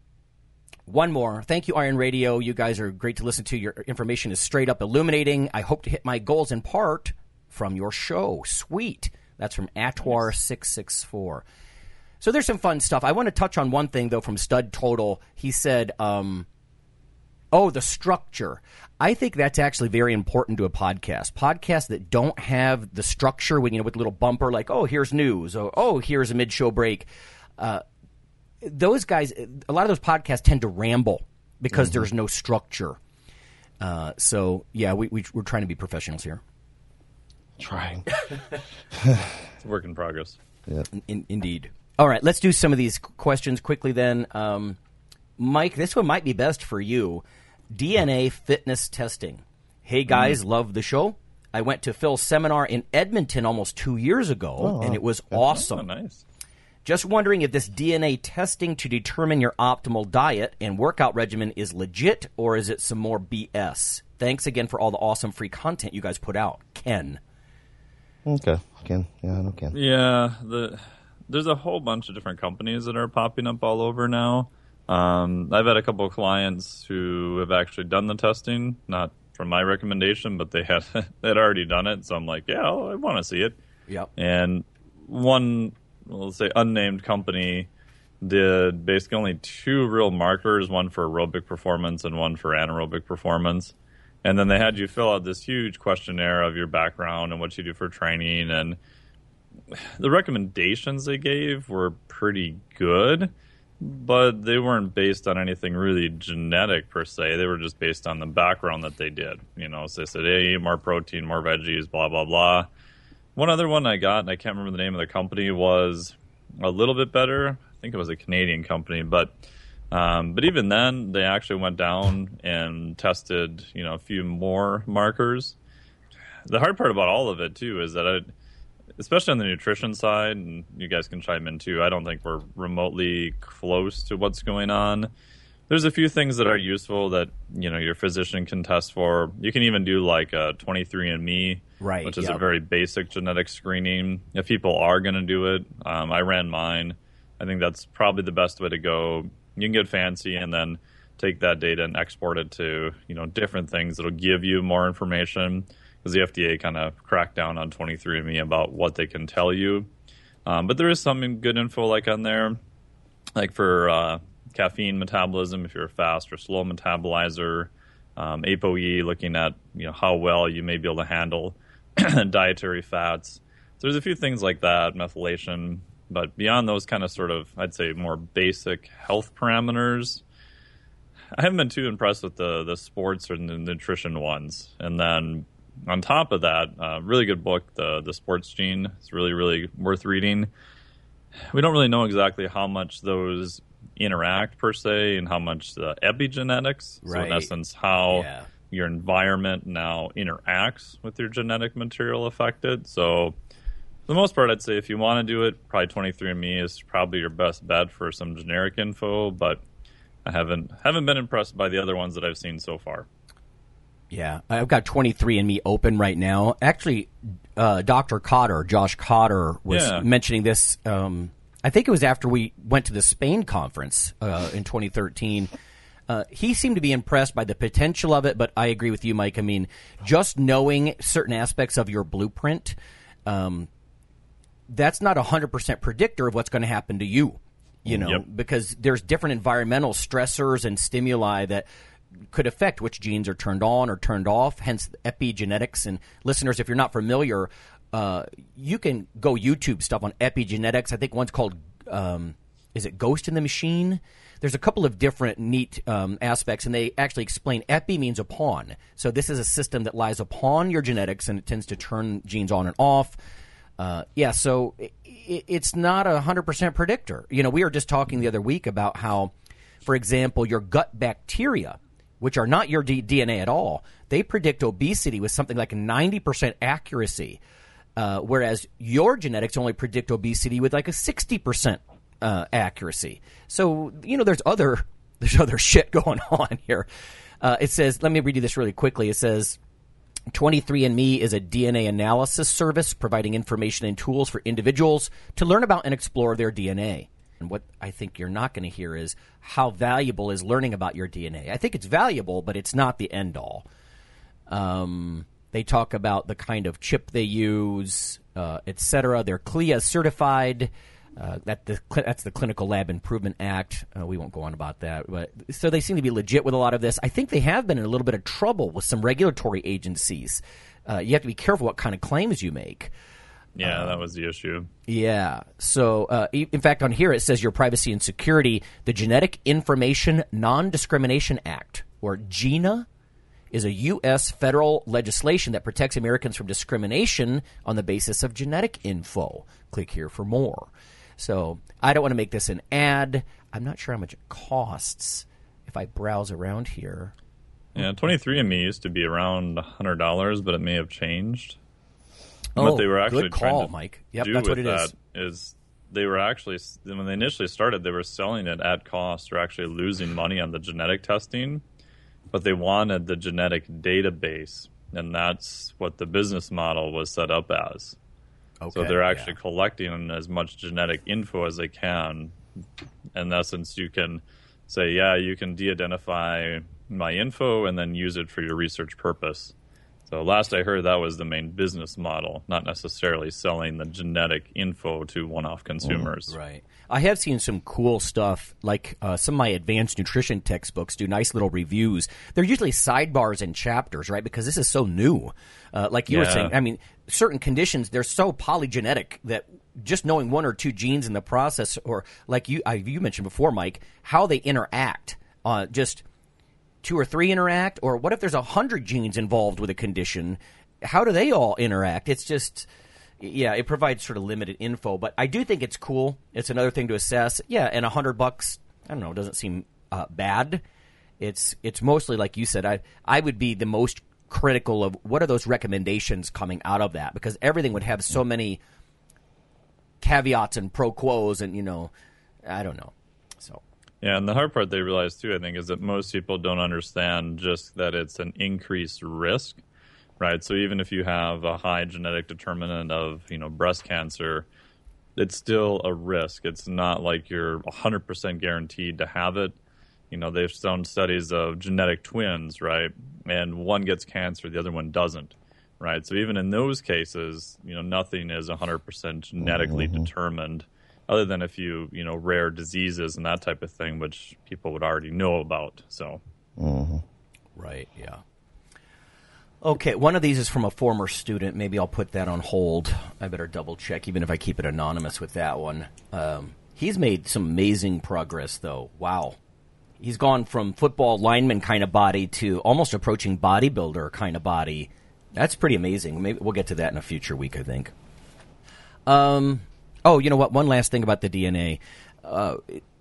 one more. Thank you, Iron Radio. You guys are great to listen to. Your information is straight up illuminating. I hope to hit my goals in part from your show. Sweet. That's from Atwar664. So there's some fun stuff. I want to touch on one thing, though, from Stud Total. He said, um, oh, the structure. I think that's actually very important to a podcast. Podcasts that don't have the structure, when you know, with a little bumper, like, oh, here's news, or oh, here's a mid show break. Uh, those guys, a lot of those podcasts tend to ramble because there's no structure. Uh, so yeah, we, we we're trying to be professionals here. Trying. It's a work in progress. In, indeed. All right, let's do some of these questions quickly. Then, um, Mike, this one might be best for you. DNA fitness testing. Hey guys, love the show. I went to Phil's seminar in Edmonton almost two years ago, and it was awesome. Oh, nice. Just wondering if this DNA testing to determine your optimal diet and workout regimen is legit or is it some more BS? Thanks again for all the awesome free content you guys put out. Ken. Okay. Ken. Yeah, I know Ken. Yeah, the there's a whole bunch of different companies that are popping up all over now. Um, I've had a couple of clients who have actually done the testing, not from my recommendation, but they had they had already done it. So I'm like, yeah, I want to see it. Yep. And one, well, let's say, unnamed company did basically only two real markers, one for aerobic performance and one for anaerobic performance. And then they had you fill out this huge questionnaire of your background and what you do for training. And the recommendations they gave were pretty good, but they weren't based on anything really genetic per se. They were just based on the background that they did. You know, so they said, hey, eat more protein, more veggies, blah, blah, blah. One other one I got, and I can't remember the name of the company, was a little bit better. I think it was a Canadian company, but um, but even then, they actually went down and tested, you know, a few more markers. The hard part about all of it too is that I, especially on the nutrition side, and you guys can chime in too. I don't think we're remotely close to what's going on. There's a few things that are useful that you know your physician can test for. You can even do like a 23andMe, Right, which is yep. a very basic genetic screening. If people are going to do it, um, I ran mine. I think that's probably the best way to go. You can get fancy and then take that data and export it to you know different things that'll give you more information because the FDA kind of cracked down on 23andMe about what they can tell you. Um, but there is some good info like on there, like for uh, caffeine metabolism, if you're a fast or slow metabolizer, um, ApoE, looking at you know how well you may be able to handle dietary fats. So there's a few things like that, methylation, but beyond those kind of sort of, I'd say, more basic health parameters, I haven't been too impressed with the the sports or the nutrition ones. And then on top of that, uh, really good book, the the Sports Gene. It's really really worth reading. We don't really know exactly how much those interact per se, and how much the epigenetics. Right. So in essence, how Yeah. your environment now interacts with your genetic material affected. So for the most part, I'd say if you want to do it, probably 23andMe is probably your best bet for some generic info. But I haven't haven't been impressed by the other ones that I've seen so far. Yeah, I've got 23andMe open right now. Actually, uh, Dr. Cotter, Josh Cotter, was Yeah. mentioning this. Um, I think it was after we went to the Spain conference uh, in 2013. Uh, he seemed to be impressed by the potential of it, but I agree with you, Mike. I mean, just knowing certain aspects of your blueprint, um, that's not a 100% predictor of what's going to happen to you, you know, Yep. because there's different environmental stressors and stimuli that could affect which genes are turned on or turned off, hence epigenetics. And listeners, if you're not familiar, uh, you can go YouTube stuff on epigenetics. I think one's called, um, is it Ghost in the Machine? There's a couple of different neat um, aspects, and they actually explain epi means upon. So this is a system that lies upon your genetics, and it tends to turn genes on and off. Uh, yeah, so i i it's not a hundred percent predictor. You know, we were just talking the other week about how, for example, your gut bacteria, which are not your D- DNA at all, they predict obesity with something like ninety percent accuracy, uh, whereas your genetics only predict obesity with like a sixty percent uh, accuracy. So you know, there's other there's other shit going on here. Uh, it says, let me read you this really quickly. It says. 23andMe is a DNA analysis service providing information and tools for individuals to learn about and explore their DNA. And what I think you're not going to hear is how valuable is learning about your DNA. I think it's valuable, but it's not the end all. Um, they talk about the kind of chip they use, uh, etc. They're CLIA certified. Uh, that the, that's the Clinical Lab Improvement Act. Uh, we won't go on about that, but so they seem to be legit with a lot of this. I think they have been in a little bit of trouble with some regulatory agencies. Uh, you have to be careful what kind of claims you make. Yeah, that was the issue. Yeah. So, uh, in fact, on here it says your privacy and security. The Genetic Information Non-Discrimination Act, or GINA, is a U.S. federal legislation that protects Americans from discrimination on the basis of genetic info. Click here for more. So, I don't want to make this an ad. I'm not sure how much it costs if I browse around here. Yeah, 23andMe used to be around $100, but it may have changed. Oh, what they were actually call, trying to Mike. Yep, do that's what with it that is. is they were actually when they initially started, they were selling it at cost or actually losing money on the genetic testing, but they wanted the genetic database, and that's what the business model was set up as. Okay, so they're yeah. actually collecting as much genetic info as they can. In essence, you can say, yeah, you can de-identify my info and then use it for your research purpose. So last I heard, that was the main business model, not necessarily selling the genetic info to one-off consumers. Right. I have seen some cool stuff, like uh, some of my advanced nutrition textbooks do nice little reviews. They're usually sidebars and chapters, right? Because this is so new. Uh, like you were saying, I mean, certain conditions, they're so polygenetic that just knowing one or two genes in the process, or like you, I, you mentioned before, Mike, how they interact, uh, just two or three interact, or what if there's a hundred genes involved with a condition? How do they all interact? It's just, yeah, it provides sort of limited info, but I do think it's cool. It's another thing to assess. Yeah, and a hundred bucks, I don't know, it doesn't seem uh, bad. It's it's mostly like you said. I I would be the most critical of what are those recommendations coming out of that because everything would have so many caveats and pro quos, and you know, I don't know. Yeah, and the hard part they realize too, I think, is that most people don't understand just that it's an increased risk, right? So even if you have a high genetic determinant of, you know, breast cancer, it's still a risk. It's not like you're 100% guaranteed to have it. You know, they've done studies of genetic twins, right? And one gets cancer, the other one doesn't, right? So even in those cases, you know, nothing is 100% genetically mm-hmm. determined. Other than a few you know rare diseases and that type of thing, which people would already know about. So, Right. Yeah. Okay, one of these is from a former student. Maybe I'll put that on hold. I better double check, even if I keep it anonymous with that one. Um, he's made some amazing progress, though. Wow. He's gone from football lineman kind of body to almost approaching bodybuilder kind of body. That's pretty amazing. Maybe we'll get to that in a future week, I think. Um, oh, you know what? One last thing about the DNA. Uh,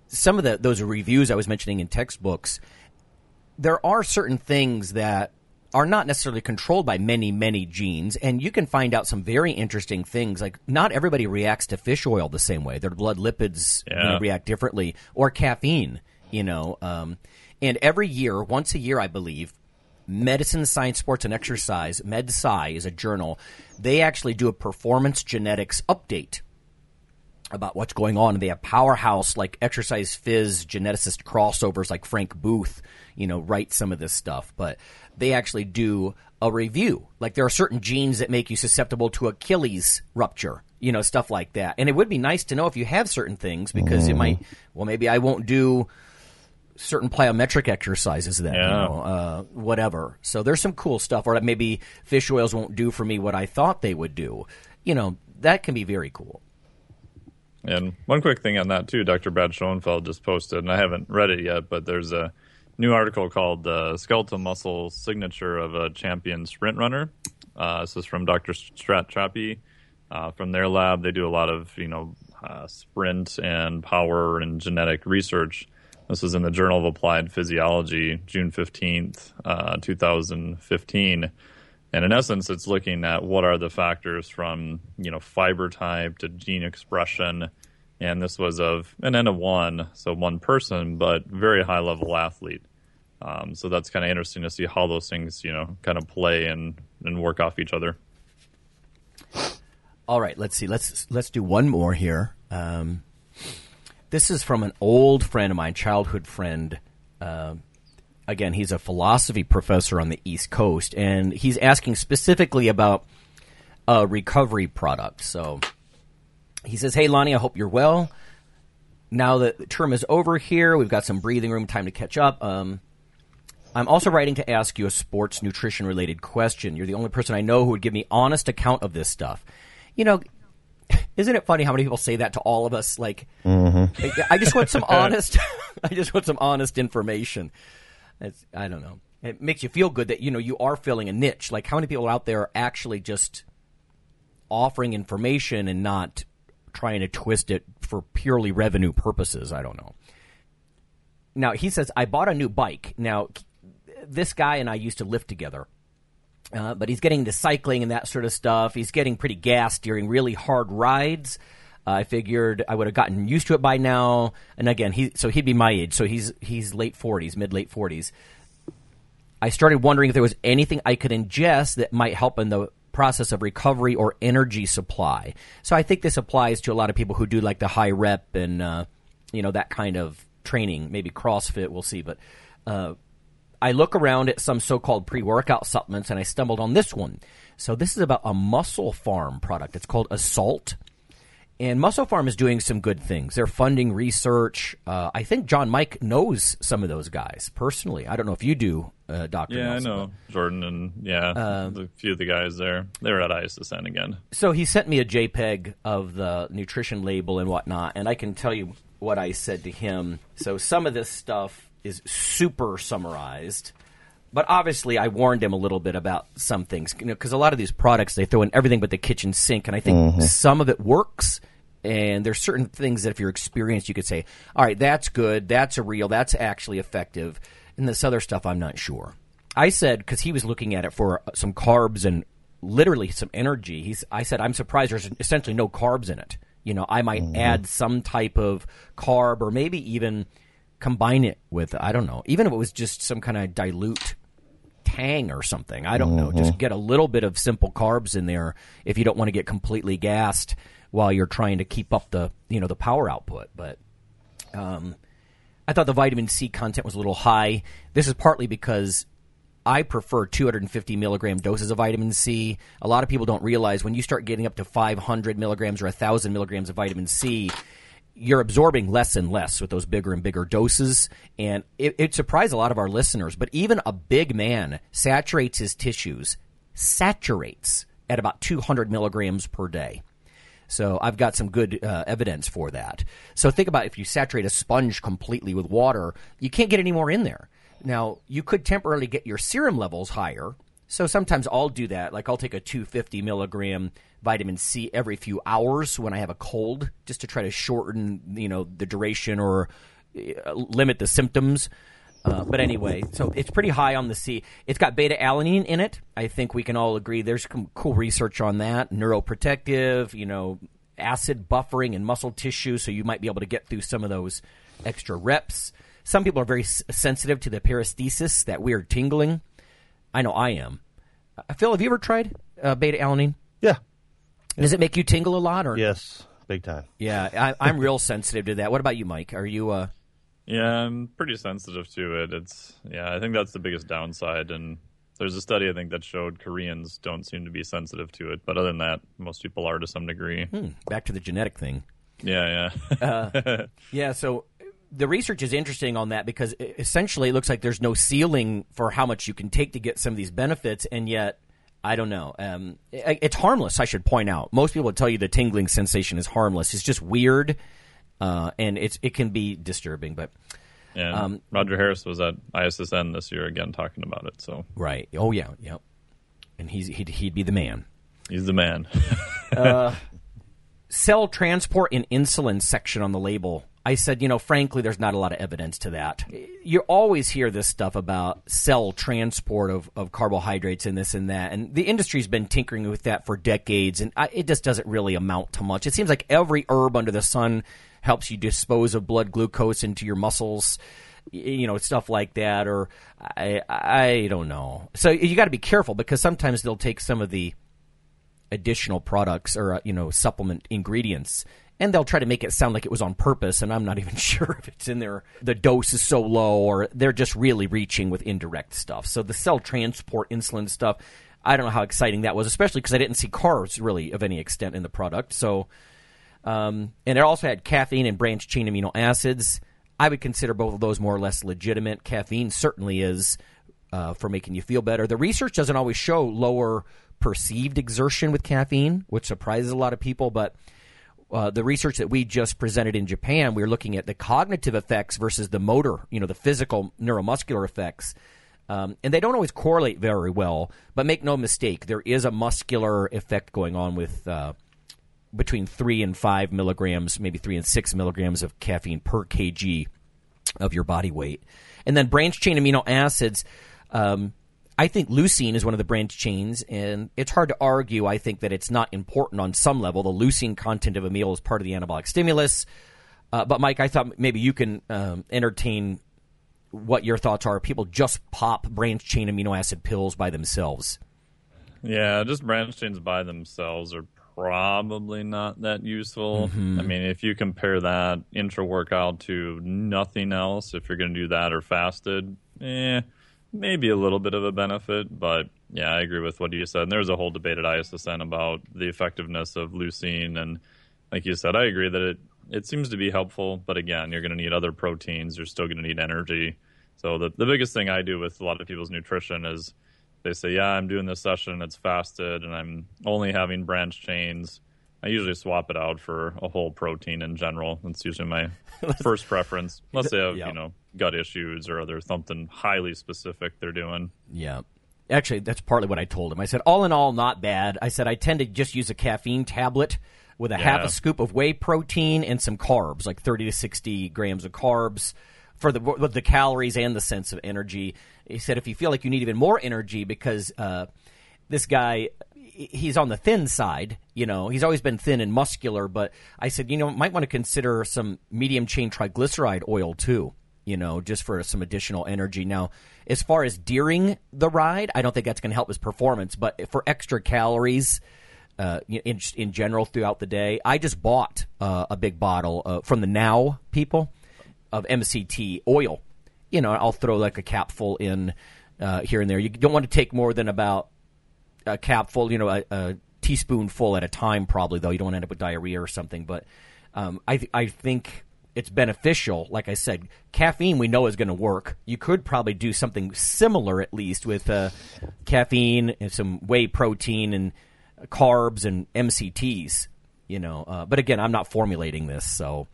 some of the those reviews I was mentioning in textbooks, there are certain things that are not necessarily controlled by many, many genes, and you can find out some very interesting things. Like, not everybody reacts to fish oil the same way. Their blood lipids you know, Yeah. react differently, or caffeine, you know. Um, and every year, once a year, I believe, Medicine, Science, Sports, and Exercise, MedSci is a journal. They actually do a performance genetics update about what's going on. And they have powerhouse like exercise phys geneticist crossovers like Frank Booth, you know, write some of this stuff. But they actually do a review. Like there are certain genes that make you susceptible to Achilles rupture, you know, stuff like that. And it would be nice to know if you have certain things because it might, well, maybe I won't do certain plyometric exercises then, you Yeah. know, uh, whatever. So there's some cool stuff. Or maybe fish oils won't do for me what I thought they would do. You know, that can be very cool. And one quick thing on that too, Dr. Brad Schoenfeld just posted, and I haven't read it yet, but there's a new article called uh, "Skeletal Muscle Signature of a Champion Sprint Runner." Uh, this is from Dr. Scott Trappe uh, from their lab. They do a lot of you know uh, sprint and power and genetic research. This is in the Journal of Applied Physiology, June fifteenth, uh, two thousand fifteen. And in essence, it's looking at what are the factors from you know fiber type to gene expression, and this was of an N of one, so one person, but very high level athlete. Um, so that's kind of interesting to see how those things you know kind of play and and work off each other. All right, let's see. Let's let's do one more here. Um, this is from an old friend of mine, childhood friend. Um again, he's a philosophy professor on the East Coast, and he's asking specifically about a recovery product. So he says, "Hey, Lonnie, I hope you're well. Now that the term is over here, we've got some breathing room, time to catch up. Um, I'm also writing to ask you a sports nutrition related question. You're the only person I know who would give me honest account of this stuff. You know, isn't it funny how many people say that to all of us? Like, I just want some honest, I just want some honest information. It's, I don't know. It makes you feel good that you know you are filling a niche. Like, how many people out there are actually just offering information and not trying to twist it for purely revenue purposes? I don't know. Now he says, I bought a new bike. Now, this guy and I used to live together. Uh, but he's getting into cycling and that sort of stuff. He's getting pretty gassed during really hard rides. I figured I would have gotten used to it by now. And again, he so he'd be my age. So he's he's late forties, mid late forties. I started wondering if there was anything I could ingest that might help in the process of recovery or energy supply. So I think this applies to a lot of people who do like the high rep and uh, you know that kind of training, maybe CrossFit. We'll see, but. Uh, I look around at some so-called pre-workout supplements and I stumbled on this one. So this is about a MusclePharm product. It's called Assault. And MusclePharm is doing some good things. They're funding research. Uh, I think John Mike knows some of those guys personally. I don't know if you do, uh, Doctor. Yeah, I know Jordan and yeah, a few of the guys there. They were at ISSN again. So he sent me a JPEG of the nutrition label and whatnot, and I can tell you what I said to him. So some of this stuff is super summarized, but obviously I warned him a little bit about some things, you know, because a lot of these products they throw in everything but the kitchen sink, and I think mm-hmm. some of it works. And there's certain things that if you're experienced, you could say, "All right, that's good, that's a real, that's actually effective." And this other stuff, I'm not sure. I said because he was looking at it for uh, some carbs and literally some energy. He's, I said, I'm surprised there's essentially no carbs in it. You know, I might mm-hmm. add some type of carb or maybe even combine it with, I don't know, even if it was just some kind of dilute tang or something. I don't know. Just get a little bit of simple carbs in there if you don't want to get completely gassed while you're trying to keep up the, you know, the power output. But um, I thought the vitamin C content was a little high. This is partly because I prefer 250 milligram doses of vitamin C. A lot of people don't realize when you start getting up to 500 milligrams or 1,000 milligrams of vitamin C, you're absorbing less and less with those bigger and bigger doses. And it, it surprised a lot of our listeners, but even a big man saturates his tissues, saturates at about 200 milligrams per day. So I've got some good uh, evidence for that. So think about if you saturate a sponge completely with water, you can't get any more in there. Now, you could temporarily get your serum levels higher. So sometimes I'll do that. Like I'll take a 250 milligram vitamin C every few hours when I have a cold, just to try to shorten, you know, the duration or uh, limit the symptoms. Uh, but anyway, so it's pretty high on the C. It's got beta alanine in it. I think we can all agree. There's some cool research on that. Neuroprotective, you know, acid buffering in muscle tissue, so you might be able to get through some of those extra reps. Some people are very sensitive to the paresthesia, that weird tingling. I know I am. Uh, Phil, have you ever tried uh, beta alanine? Yeah. Does it make you tingle a lot? Or Yes. Big time. yeah, I, I'm real sensitive to that. What about you, Mike? Are you? Uh, Yeah, I'm pretty sensitive to it. It's yeah, I think that's the biggest downside. And there's a study I think that showed Koreans don't seem to be sensitive to it, but other than that, most people are to some degree. hmm, back to the genetic thing. Yeah, yeah. Yeah, so the research is interesting on that because essentially it looks like there's no ceiling for how much you can take to get some of these benefits, and yet I don't know. Um, i- it's harmless. I should point out. Most people would tell you the tingling sensation is harmless. It's just weird, uh, and it's it can be disturbing. But And Um, Roger Harris was at ISSN this year again talking about it. So right, oh yeah, yep. And he's he'd, he'd be the man. he's the man. cell transport and insulin section on the label. I said, you know, frankly, there's not a lot of evidence to that. You always hear this stuff about cell transport of, of carbohydrates and this and that. And the industry's been tinkering with that for decades, and I, it just doesn't really amount to much. It seems like every herb under the sun helps you dispose of blood glucose into your muscles, you know, stuff like that. Or I, I don't know. So you got to be careful because sometimes they'll take some of the additional products or uh, you know supplement ingredients and they'll try to make it sound like it was on purpose and i'm not even sure if it's in there. The dose is so low or they're just really reaching with indirect stuff. So the cell transport insulin stuff i don't know how exciting that was especially because i didn't see carbs really of any extent in the product. So um, and it also had caffeine and branched chain amino acids. I would consider both of those more or less legitimate. Caffeine certainly is uh, for making you feel better. The research doesn't always show lower perceived exertion with caffeine, which surprises a lot of people. But uh, the research that we just presented in Japan, we were looking at the cognitive effects versus the motor, you know, the physical neuromuscular effects. Um, and they don't always correlate very well, but make no mistake, there is a muscular effect going on with uh, between three and five milligrams, maybe three and six milligrams of caffeine per kg of your body weight. And then branched chain amino acids. Um, I think leucine is one of the branched chains, and it's hard to argue. I think that it's not important on some level. The leucine content of a meal is part of the anabolic stimulus. Uh, but Mike, I thought maybe you can um, entertain what your thoughts are. People just pop branched chain amino acid pills by themselves. Yeah, just branch chains by themselves are probably not that useful. Mm-hmm. I mean, if you compare that intra workout to nothing else, if you're going to do that or fasted, eh, maybe a little bit of a benefit. But yeah, I agree with what you said. And there was a whole debate at ISSN about the effectiveness of leucine, and like you said, I agree that it it seems to be helpful. But again, you're going to need other proteins. You're still going to need energy. So the the biggest thing I do with a lot of people's nutrition is they say, "Yeah, I'm doing this session. It's fasted, and I'm only having branch chains." I usually swap it out for a whole protein in general. That's usually my first preference, unless they have Yeah. you know gut issues or other something highly specific they're doing. Yeah. Actually, that's partly what I told him. I said, all in all, not bad. I said, I tend to just use a caffeine tablet with a half a scoop of whey protein and some carbs, like 30 to 60 grams of carbs for the, the calories and the sense of energy. He said, if you feel like you need even more energy because uh, this guy, he's on the thin side, you know, he's always been thin and muscular, but I said, you know, might want to consider some medium chain triglyceride oil too you know, just for some additional energy. Now, as far as during the ride, I don't think that's going to help his performance, but for extra calories, uh, in, in general throughout the day, I just bought uh, a big bottle uh, from the Now people of MCT oil. You know, I'll throw like a capful in uh, here and there. You don't want to take more than about a capful, you know, a, a teaspoonful at a time, probably though. You don't want to end up with diarrhea or something. But Um, I th- I think it's beneficial. Like I said, caffeine we know is going to work. You could probably do something similar at least with uh, caffeine and some whey protein and carbs and MCTs. You know, uh, but again, I'm not formulating this, so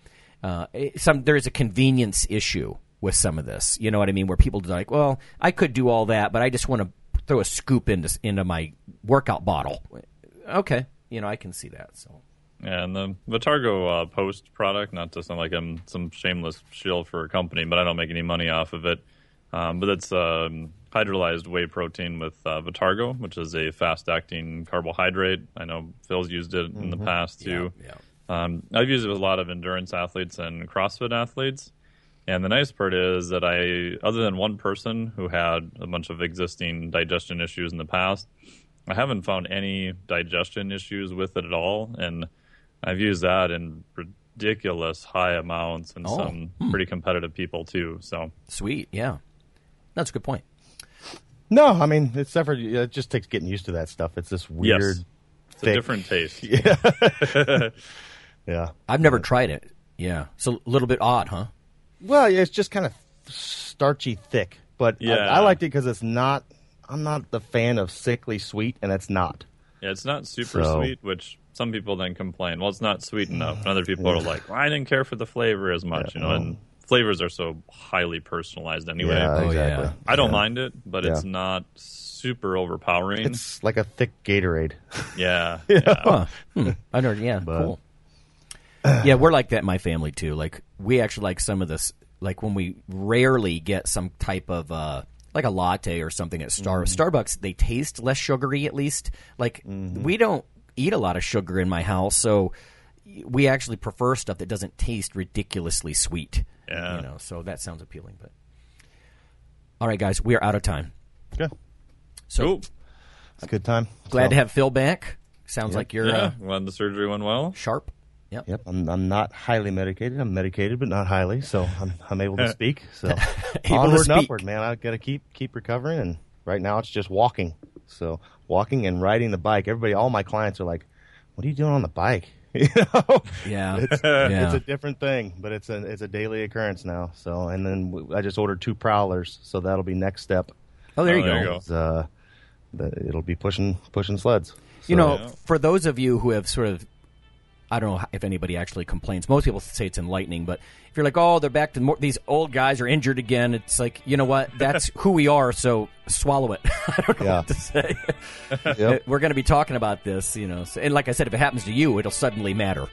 uh, some there is a convenience issue with some of this. You know what I mean? Where people are like, well, I could do all that, but I just want to throw a scoop into into my workout bottle. Okay, you know, I can see that. So. Yeah, and the Vitargo uh, Post product, not to sound like I'm some shameless shill for a company, but I don't make any money off of it. Um, but it's um, hydrolyzed whey protein with uh, Vitargo, which is a fast acting carbohydrate. I know Phil's used it in the past too. Yeah, Um, I've used it with a lot of endurance athletes and CrossFit athletes. And the nice part is that I, other than one person who had a bunch of existing digestion issues in the past, I haven't found any digestion issues with it at all. And I've used that in ridiculous high amounts and Oh, some hmm. pretty competitive people too. So Sweet, yeah, that's a good point. No, I mean it's never. It just takes getting used to that stuff. It's this weird. yes, it's a different taste. yeah, Yeah. I've never tried it. Yeah, it's a little bit odd, huh? Well, yeah, it's just kind of starchy thick, but I- Yeah. I, liked it because it's not. I'm not the fan of sickly sweet, and it's not. Yeah, it's not super So- sweet, which some people then complain. Well, it's not sweet enough. And other people are like, well, I didn't care for the flavor as much, you know. And flavors are so highly personalized anyway. Yeah, Oh, exactly. yeah. I don't mind it, but it's not super overpowering. It's like a thick Gatorade. yeah, yeah. Huh. Hmm. I don't. Yeah, But- cool. yeah, we're like that in my family too. Like we actually like some of this. Like when we rarely get some type of uh, like a latte or something at Star Starbucks, they taste less sugary at least. Like we don't eat a lot of sugar in my house, so we actually prefer stuff that doesn't taste ridiculously sweet. Yeah. You know, so that sounds appealing. But all right, guys, we are out of time. Yeah, So Cool. it's a good time. glad So, to have Phil back. Sounds like you're Yeah, uh, glad the surgery went well. sharp. Yep. Yep, I'm, I'm not highly medicated. I'm medicated, but not highly, so I'm I'm able to speak. So Able to onward and upward, man. I got to keep keep recovering, and right now it's just walking. So walking and riding the bike. Everybody, all my clients are like, "What are you doing on the bike?" You know, Yeah. it's, Yeah. it's a different thing, but it's a it's a daily occurrence now. So, and then I just ordered two prowlers, so that'll be next step. Oh, there Oh, you there go. you go. Uh, the, it'll be pushing pushing sleds. You know, Yeah. for those of you who have sort of, I don't know if anybody actually complains. Most people say it's enlightening, but if you're like, oh, they're back to more, these old guys are injured again, it's like, you know what? That's who we are. So swallow it. I don't know Yeah. what to say. Yep. We're going to be talking about this, you know. So, and like I said, if it happens to you, it'll suddenly matter.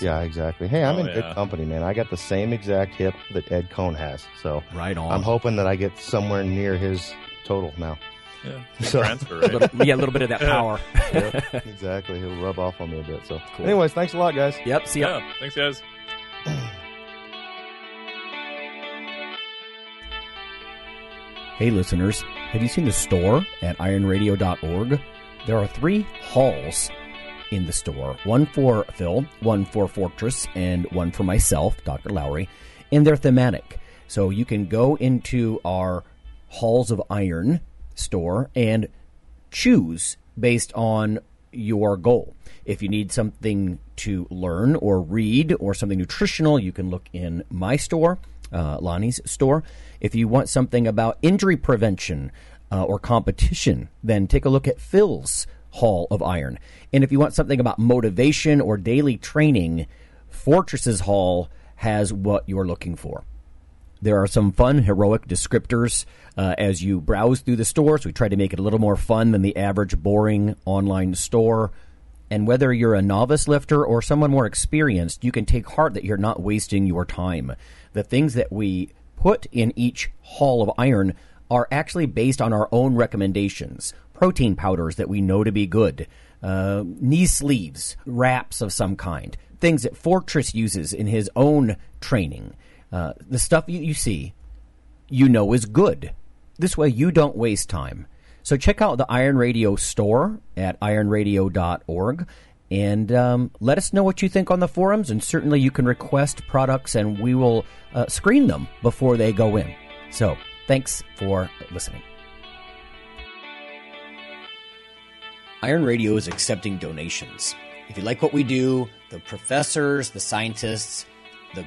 Yeah, exactly. Hey, I'm Oh, in yeah. good company, man. I got the same exact hip that Ed Coan has. So Right on. I'm hoping that I get somewhere near his total now. Yeah, So- transfer, A right? little, yeah, a little bit of that power. Yep, exactly. He'll rub off on me a bit. So, anyways, thanks a lot, guys. yep. See ya. yeah, thanks, guys. Hey, listeners, have you seen the store at ironradio.org? There are three halls in the store one for Phil, one for Fortress, and one for myself, Dr. Lowery, and they're thematic. So you can go into our Halls of Iron store and choose based on your goal. If you need something to learn or read or something nutritional, you can look in my store, uh, Lonnie's store. If you want something about injury prevention uh, or competition, then take a look at Phil's Hall of Iron. And if you want something about motivation or daily training, Fortress's Hall has what you're looking for. There are some fun, heroic descriptors uh, as you browse through the stores. We try to make it a little more fun than the average boring online store. And whether you're a novice lifter or someone more experienced, you can take heart that you're not wasting your time. The things that we put in each hall of iron are actually based on our own recommendations. Protein powders that we know to be good, uh, knee sleeves, wraps of some kind, things that Fortress uses in his own training. Uh, the stuff you, you see, you know is good. This way you don't waste time. So check out the Iron Radio store at ironradio.org and um, let us know what you think on the forums. And certainly you can request products and we will uh, screen them before they go in. So thanks for listening. Iron Radio is accepting donations. If you like what we do, the professors, the scientists, the